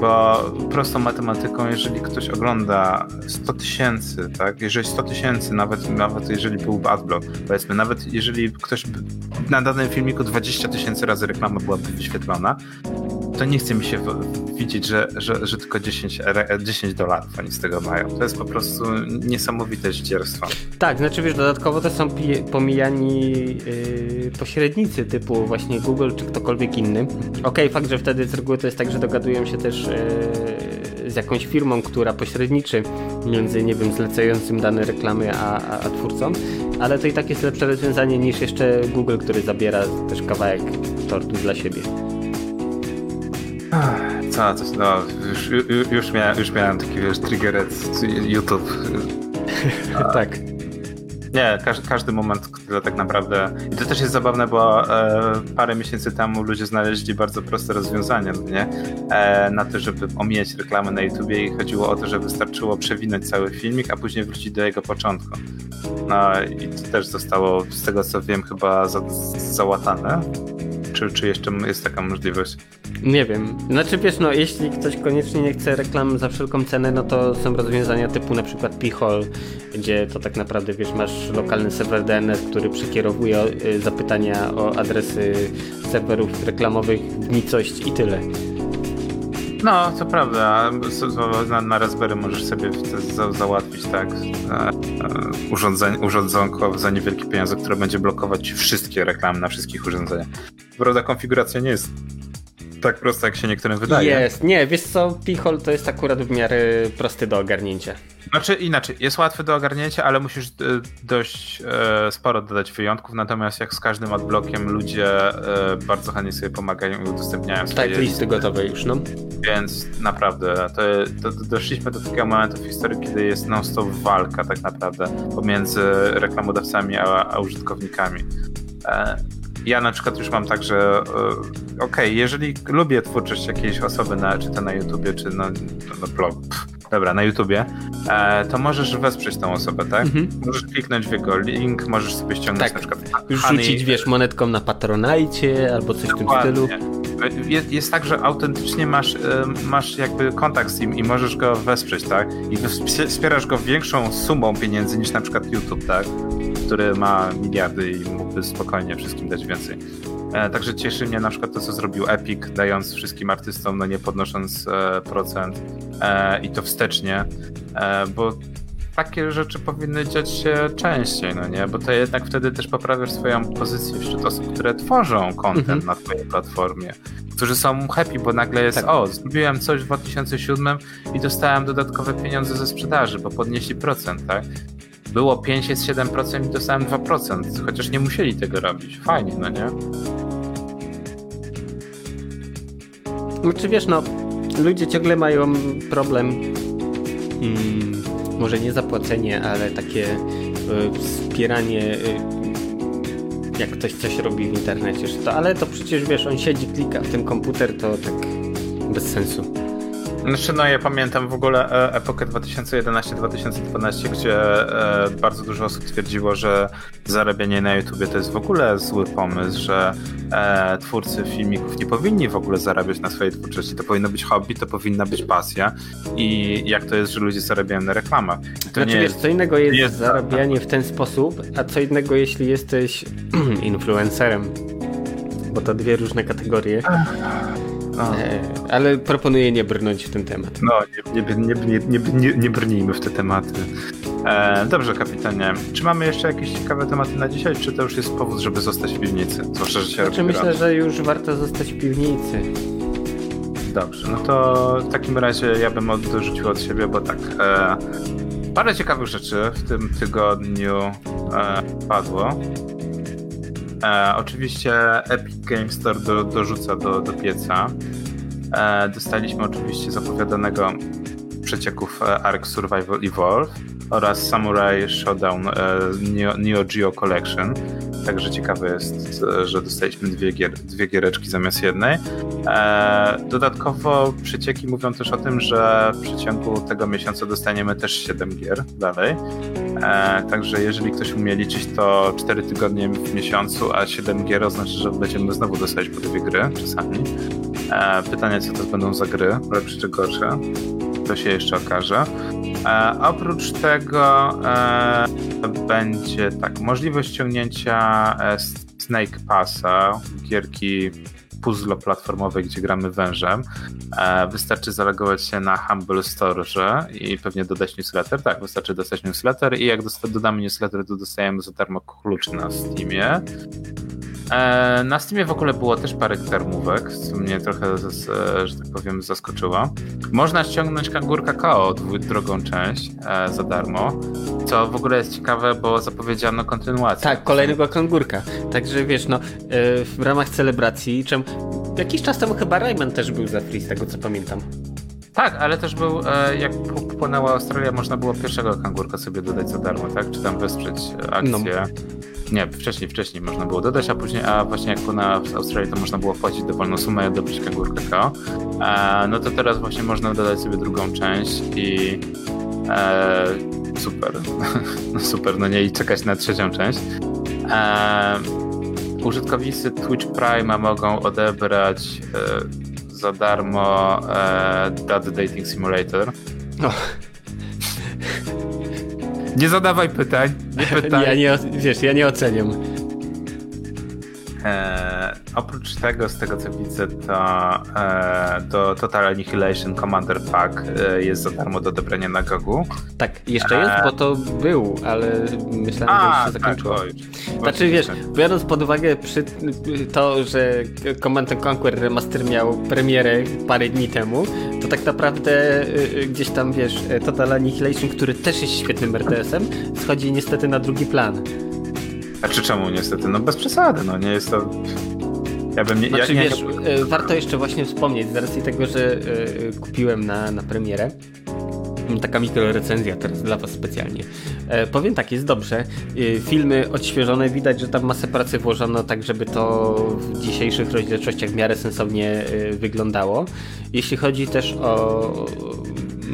Bo prostą matematyką, jeżeli ktoś ogląda 100 tysięcy, tak, jeżeli 100 tysięcy, nawet, nawet jeżeli byłby adblock, powiedzmy, nawet jeżeli ktoś na danym filmiku 20 tysięcy razy reklama byłaby wyświetlona, to nie chce mi się widzieć, że, że, że tylko 10, re- 10 dolarów oni z tego mają. To jest po prostu niesamowite zdzierstwo. Tak, znaczy wiesz, dodatkowo to są pomijani yy, pośrednicy typu właśnie Google czy ktokolwiek inny. Okej, fakt, że wtedy z reguły to jest tak, że dogadują się też yy, z jakąś firmą, która pośredniczy między, nie wiem, zlecającym dane reklamy a, a, a twórcą, ale to i tak jest lepsze rozwiązanie niż jeszcze Google, który zabiera też kawałek tortu dla siebie. Co, to, no, już, już, miałem, już miałem taki, wiesz, triggeret YouTube. tak. Nie, każdy, każdy moment, który tak naprawdę... I to też jest zabawne, bo e, parę miesięcy temu ludzie znaleźli bardzo proste rozwiązanie, no nie? E, na to, żeby omijać reklamy na YouTubie i chodziło o to, że wystarczyło przewinąć cały filmik, a później wrócić do jego początku. No i to też zostało, z tego co wiem, chyba za, załatane. Czy, czy jeszcze jest taka możliwość? Nie wiem. Znaczy wiesz, no jeśli ktoś koniecznie nie chce reklam za wszelką cenę, no to są rozwiązania typu na przykład P-Hole, gdzie to tak naprawdę wiesz, masz lokalny serwer DNS, który przekierowuje y, zapytania o adresy serwerów reklamowych w nicość i tyle. No, to prawda. Na, na Raspberry możesz sobie za, załatwić tak e, e, urządzeń, urządzonko za niewielkie pieniądze, które będzie blokować wszystkie reklamy na wszystkich urządzeniach. Prawda, konfiguracja nie jest tak prosta, jak się niektórym wydaje. Jest. Nie, wiesz co, P-Hole to jest akurat w miarę prosty do ogarnięcia. Znaczy inaczej, jest łatwy do ogarnięcia, ale musisz e, dość e, sporo dodać wyjątków, natomiast jak z każdym adblockiem ludzie e, bardzo chętnie sobie pomagają i udostępniają swoje Tak, listy gotowe już, no. Więc naprawdę, to, to, to doszliśmy do takiego momentu w historii, kiedy jest non-stop walka tak naprawdę pomiędzy reklamodawcami a, a użytkownikami. E, ja na przykład już mam tak, że e, okej, jeżeli lubię twórczość jakiejś osoby, na, czy to na YouTubie, czy na, na blog, dobra, na YouTubie, e, to możesz wesprzeć tą osobę, tak? Mhm. Możesz kliknąć w jego link, możesz sobie ściągnąć Tak. na przykład Już rzucić, wiesz, monetką na Patronite albo coś w tym stylu. Dokładnie. Jest, jest tak, że autentycznie masz, em, masz jakby kontakt z nim i możesz go wesprzeć, tak? I wspie- wspierasz go większą sumą pieniędzy niż na przykład YouTube, tak? Który ma miliardy i mógłby spokojnie wszystkim dać więcej. E, także cieszy mnie na przykład to, co zrobił Epic, dając wszystkim artystom, no nie podnosząc e, procent e, i to wstecznie, bo takie rzeczy powinny dziać się częściej, no nie? Bo to jednak wtedy też poprawiasz swoją pozycję wśród osób, które tworzą content Mhm. na twojej platformie. Którzy są happy, bo nagle jest, Tak. o, zrobiłem coś w 2007 i dostałem dodatkowe pieniądze ze sprzedaży, bo podnieśli procent, tak? Było 5, jest 7% i dostałem 2%, chociaż nie musieli tego robić. Fajnie, no nie? Znaczy wiesz, no, ludzie ciągle mają problem, mm, może nie zapłacenie, ale takie y, wspieranie, y, jak ktoś coś robi w internecie, że to, ale to przecież wiesz, on siedzi, klika w ten komputer, to tak bez sensu. Znaczy, no ja pamiętam w ogóle e, epokę 2011-2012, gdzie e, bardzo dużo osób twierdziło, że zarabianie na YouTubie to jest w ogóle zły pomysł, że e, twórcy filmików nie powinni w ogóle zarabiać na swojej twórczości. To powinno być hobby, to powinna być pasja i jak to jest, że ludzie zarabiają na reklamach. To Znaczy nie wiesz, jest... co innego jest, jest- zarabianie w ten sposób, a co innego jeśli jesteś influencerem, bo to dwie różne kategorie, ale proponuję nie brnąć w ten temat. no nie, nie, nie, nie, nie, nie, brnijmy w te tematy. E, dobrze, kapitanie. Czy mamy jeszcze jakieś ciekawe tematy na dzisiaj, czy to już jest powód, żeby zostać w piwnicy? Zwłaszcza, że się Znaczy myślę, że już warto zostać w piwnicy. Dobrze, no to w takim razie ja bym od- dorzucił od siebie, bo tak. E, parę ciekawych rzeczy w tym tygodniu e, padło. E, oczywiście Epic Games Store do, dorzuca do, do pieca. E, dostaliśmy oczywiście zapowiadanego przecieków e, Ark Survival Evolve oraz Samurai Showdown e, Neo, Neo Geo Collection. Także ciekawe jest, że dostaliśmy dwie, gier, dwie giereczki zamiast jednej. E, dodatkowo przecieki mówią też o tym, że w przeciągu tego miesiąca dostaniemy też 7 gier dalej. E, także jeżeli ktoś umie liczyć, to 4 tygodnie w miesiącu, a 7 gier oznacza, że będziemy znowu dostawać po dwie gry czasami. E, pytanie, co to będą za gry, lepsze czy gorsze, to się jeszcze okaże. E, oprócz tego e, będzie tak, możliwość ściągnięcia e, Snake Passa, gierki puzzle platformowej, gdzie gramy wężem. E, wystarczy zalogować się na Humble Store i pewnie dodać newsletter. Tak, wystarczy dodać newsletter i jak dosta- dodamy newsletter, to dostajemy za darmo klucz na Steamie. E, Na Steamie w ogóle było też parę darmówek, co mnie trochę, e, że tak powiem, zaskoczyło. Można ściągnąć Kangur Kakao, drugą część, e, za darmo, co w ogóle jest ciekawe, bo zapowiedziano kontynuację. Tak, kolejnego kangurka. Także wiesz, no, e, w ramach celebracji, czym jakiś czas temu chyba Rayman też był za free, z tego co pamiętam. Tak, ale też był, e, jak płynęła Australia, można było pierwszego kangurka sobie dodać za darmo, tak? Czy tam wesprzeć akcję. Nie, wcześniej, wcześniej można było dodać, a później, a właśnie jak płynęła w Australii, to można było płacić dowolną sumę i odrobić kangurkę KO. E, no to teraz właśnie można dodać sobie drugą część i e, super. no super, no nie, i czekać na trzecią część. E, użytkownicy Twitch Prime mogą odebrać e, za darmo e, Dad Dating Simulator. O. Nie zadawaj pytań, nie pytaj. Ja nie, wiesz, ja nie oceniam. E, oprócz tego, z tego co widzę, to e, do Total Annihilation Commander Pack e, jest za darmo do odebrania na Gogu. Tak, jeszcze jest, bo to był, ale myślałem, że już się zakończyło. oj. Znaczy wiesz, tak. biorąc pod uwagę przy to, że Command and Conquer Remaster miał premierę parę dni temu, to tak naprawdę y, y, gdzieś tam wiesz, Total Annihilation, który też jest świetnym RTS-em, schodzi niestety na drugi plan. A czy czemu niestety? No bez przesady, no nie jest to... Ja bym nie... Znaczy ja, nie, wiesz, y, warto jeszcze właśnie wspomnieć, z racji tego, że y, y, kupiłem na, na premierę, Taka mikrorecenzja teraz dla Was specjalnie. E, powiem tak, jest dobrze. E, filmy odświeżone, widać, że tam masę pracy włożono tak, żeby to w dzisiejszych rozdzielczościach w miarę sensownie e, wyglądało. Jeśli chodzi też o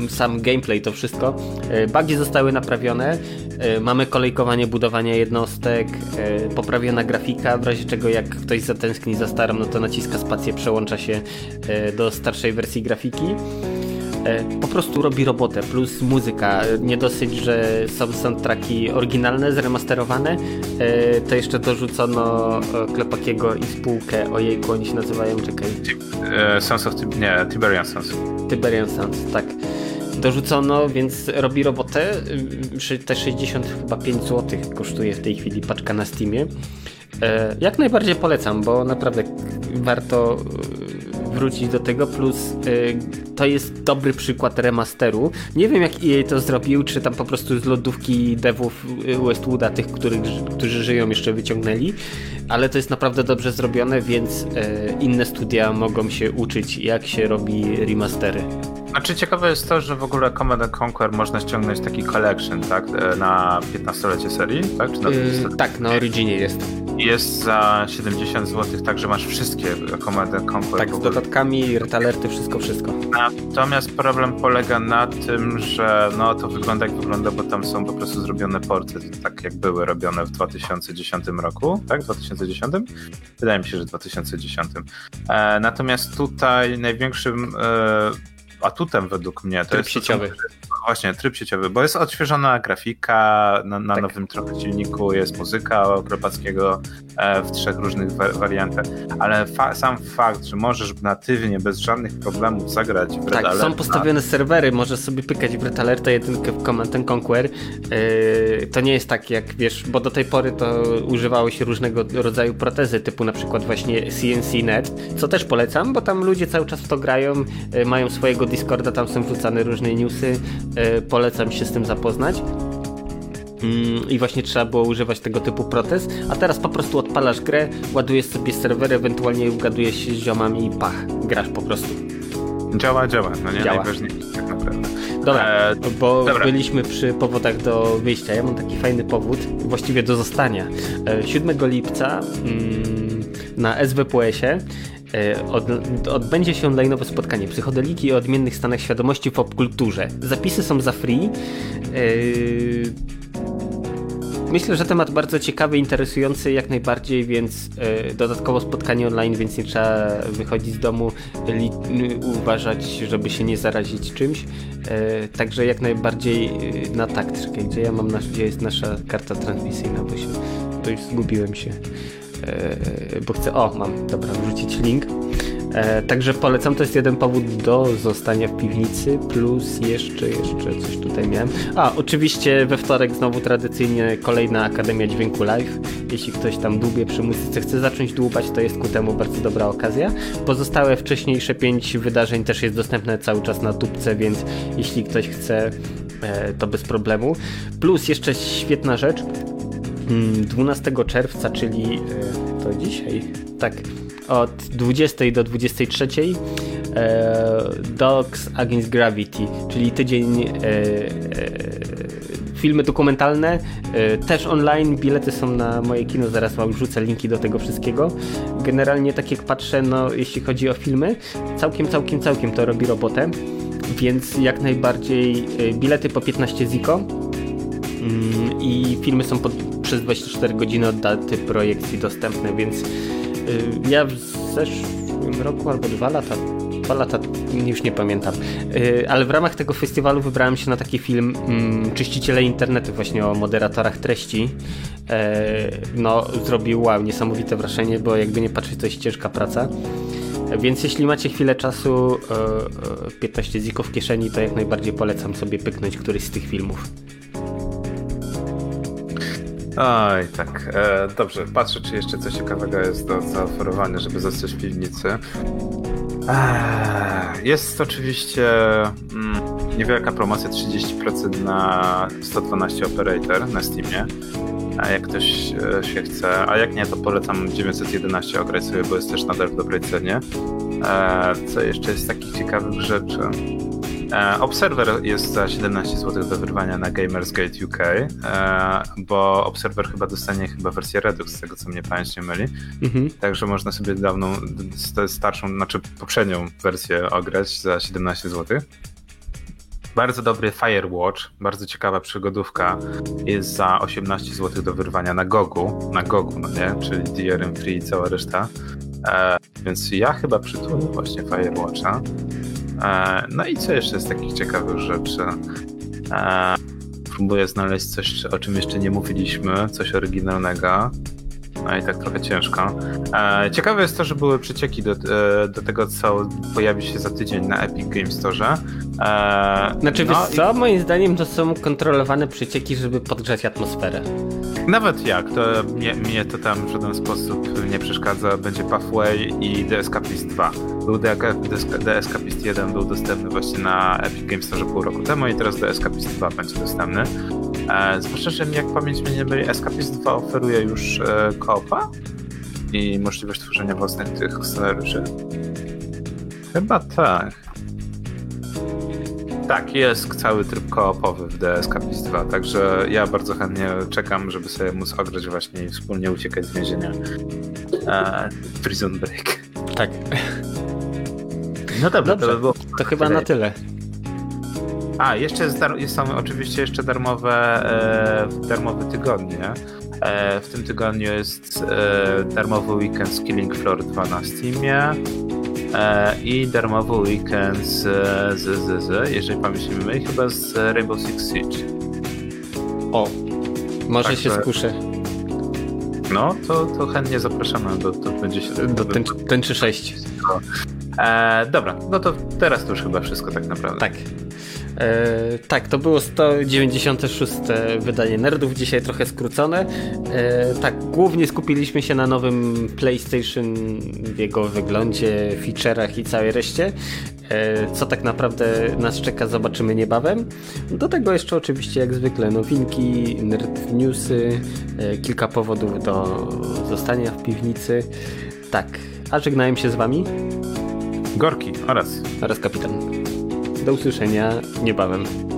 sam gameplay, to wszystko, e, bugi zostały naprawione, e, mamy kolejkowanie budowania jednostek, e, poprawiona grafika, w razie czego jak ktoś zatęskni za starą, no to naciska spację, przełącza się do starszej wersji grafiki. Po prostu robi robotę, plus muzyka. Nie dosyć, że są soundtracki oryginalne, zremasterowane, to jeszcze dorzucono Klepakiego i spółkę, ojejku, oni się nazywają, czekaj, Sons of... Nie, Tiberian Sons. Tiberian Sounds, tak. Dorzucono, więc robi robotę. Te 65 zł kosztuje w tej chwili paczka na Steamie. E, Jak najbardziej polecam, bo naprawdę warto y, wrócić do tego, plus y, to jest dobry przykład remasteru. Nie wiem jak EA to zrobił, czy tam po prostu z lodówki devów Westwooda, tych, których, którzy żyją jeszcze wyciągnęli, ale to jest naprawdę dobrze zrobione, więc e, inne studia mogą się uczyć jak się robi remastery. Znaczy ciekawe jest to, że w ogóle Command and Conquer można ściągnąć taki collection, tak? E, Na 15-lecie serii, tak? Czy na 20 Yy, tak, na Originie jest. Jest za 70 zł, tak, że masz wszystkie Command and Conquer. Tak, z dodatkami, retalerty, wszystko, wszystko. Natomiast problem polega na tym, że no to wygląda jak wygląda, bo tam są po prostu zrobione porty, tak jak były robione w 2010 roku, tak? 2010? Wydaje mi się, że 2010. E, natomiast tutaj największym e, atutem według mnie to Tryb jest to, sieciowy. że- Właśnie, tryb sieciowy, bo jest odświeżona grafika, na, na Tak. nowym trochę silniku jest muzyka Kropackiego e, w trzech różnych wa- wariantach, ale fa- sam fakt, że możesz natywnie, bez żadnych problemów zagrać w Red Tak, są Alerta, postawione serwery, możesz sobie pykać w Red Alerta jedynkę w Command and Conquer. Yy, to nie jest tak jak, wiesz, bo do tej pory to używało się różnego rodzaju protezy, typu na przykład właśnie CNC.net, co też polecam, bo tam ludzie cały czas w to grają, yy, mają swojego Discorda, tam są wrzucane różne newsy, yy, polecam się z tym zapoznać. Mm, I właśnie trzeba było używać tego typu protez, a teraz po prostu od odpalasz grę, ładujesz sobie serwer, ewentualnie ugadujesz się z ziomami i pach, grasz po prostu. Działa, działa, no nie Działa. najważniejsze tak naprawdę. Dobra, E, bo dobra. byliśmy przy powodach do wyjścia. Ja mam taki fajny powód, właściwie do zostania. E, 7 lipca mm, na SWPS-ie e, od, odbędzie się online'owe spotkanie Psychodeliki o odmiennych stanach świadomości w popkulturze. Zapisy są za free. E, Myślę, że temat bardzo ciekawy, interesujący jak najbardziej, więc e, dodatkowo spotkanie online, więc nie trzeba wychodzić z domu, uważać, żeby się nie zarazić czymś. E, także jak najbardziej e, na takt. Gdzie ja mam gdzie jest nasza karta transmisyjna, bo się, już zgubiłem się. E, bo chcę, o mam, dobra, wrzucić link. E, także polecam, to jest jeden powód do zostania w piwnicy, plus jeszcze, jeszcze coś tutaj miałem. A, oczywiście we wtorek znowu tradycyjnie kolejna Akademia Dźwięku Live. Jeśli ktoś tam dłubie przy muzyce, chce zacząć dłubać, to jest ku temu bardzo dobra okazja. Pozostałe wcześniejsze pięć wydarzeń też jest dostępne cały czas na tubce, więc jeśli ktoś chce, e, to bez problemu. Plus jeszcze świetna rzecz, 12 czerwca, czyli e, to dzisiaj, tak, od 20 do 23 e, Dogs Against Gravity, czyli tydzień e, filmy dokumentalne, też online, bilety są na moje kino, zaraz wam wrzucę linki do tego wszystkiego. Generalnie tak jak patrzę, no jeśli chodzi o filmy, całkiem, całkiem, całkiem to robi robotę, więc jak najbardziej bilety po 15 ziko, Mm, i filmy są pod, przez 24 godziny od daty projekcji dostępne, więc y, ja w zeszłym roku albo dwa lata, dwa lata, już nie pamiętam, y, ale w ramach tego festiwalu wybrałem się na taki film mm, Czyściciele internetu właśnie o moderatorach treści. E, no, zrobił wow, niesamowite wrażenie, bo jakby nie patrzeć, to jest ciężka praca. Więc jeśli macie chwilę czasu, e, e, 15 zików w kieszeni, to jak najbardziej polecam sobie pyknąć któryś z tych filmów. Oj, tak. E, dobrze, patrzę, czy jeszcze coś ciekawego jest do zaoferowania, żeby zostać w piwnicy. Eee, Jest oczywiście mm, niewielka promocja 30% na 112 Operator na Steamie. A jak ktoś e, się chce, a jak nie, to polecam 911 ograć sobie, bo jest też nadal w dobrej cenie. E, co jeszcze jest takich ciekawych rzeczy? E, Observer jest za 17 zł do wyrwania na Gamersgate UK, e, bo Observer chyba dostanie chyba wersję Redux, z tego co mnie pamięć nie myli. Mhm. Także można sobie dawną, st- starszą, znaczy poprzednią wersję ograć za 17 zł. Bardzo dobry Firewatch, bardzo ciekawa przygodówka, jest za 18 zł do wyrwania na Gogu, na Gogu, no nie, czyli DRM Free i cała reszta. E, więc ja chyba przytulę właśnie Firewatcha. E, no i co jeszcze z takich ciekawych rzeczy? E, próbuję znaleźć coś, o czym jeszcze nie mówiliśmy, coś oryginalnego. No i tak trochę ciężko. E, ciekawe jest to, że były przecieki do, e, do tego, co pojawi się za tydzień na Epic Games Store. E, Znaczy, no wiesz co? Moim zdaniem to są kontrolowane przecieki, żeby podgrzać atmosferę. i Nawet jak, to mnie, mnie to tam w żaden sposób nie przeszkadza. Będzie Pathway i The Escapist 2. Był The, The, The Escapist 1 był dostępny właśnie na Epic Games Store pół roku temu i teraz The Escapist 2 będzie dostępny. E, zwłaszcza, że jak pamięć mnie nie myli, Escapist 2 oferuje już e, koopa i możliwość tworzenia własnych tych scenariuszy. Chyba tak. Tak, jest cały tryb koopowy w The Escapist 2, także ja bardzo chętnie czekam, żeby sobie móc ograć właśnie i wspólnie uciekać z więzienia. E, Prison Break. Tak. No dobrze, Dobrze, to by To chyba na tyle. A, jeszcze jest dar- są oczywiście jeszcze darmowe, e, darmowe tygodnie. E, w tym tygodniu jest e, darmowy weekend z Killing Floor 2 na Steamie e, i darmowy weekend z, z, z, z jeżeli pamiętamy, i chyba z Rainbow Six Siege. O, może Tak, się skuszę. No, to, to chętnie zapraszamy, to będzie się... Do ten, tęczy 6. E, dobra, no to teraz to już chyba wszystko tak naprawdę. Tak. E, tak, to było 196 wydanie Nerdów, dzisiaj trochę skrócone. E, tak, głównie skupiliśmy się na nowym PlayStation, w jego wyglądzie, feature'ach i całej reszcie. E, co tak naprawdę nas czeka, zobaczymy niebawem. Do tego jeszcze oczywiście jak zwykle nowinki, nerd newsy, e, kilka powodów do zostania w piwnicy. Tak, a żegnałem się z wami Gorki oraz oraz kapitan. Do usłyszenia niebawem.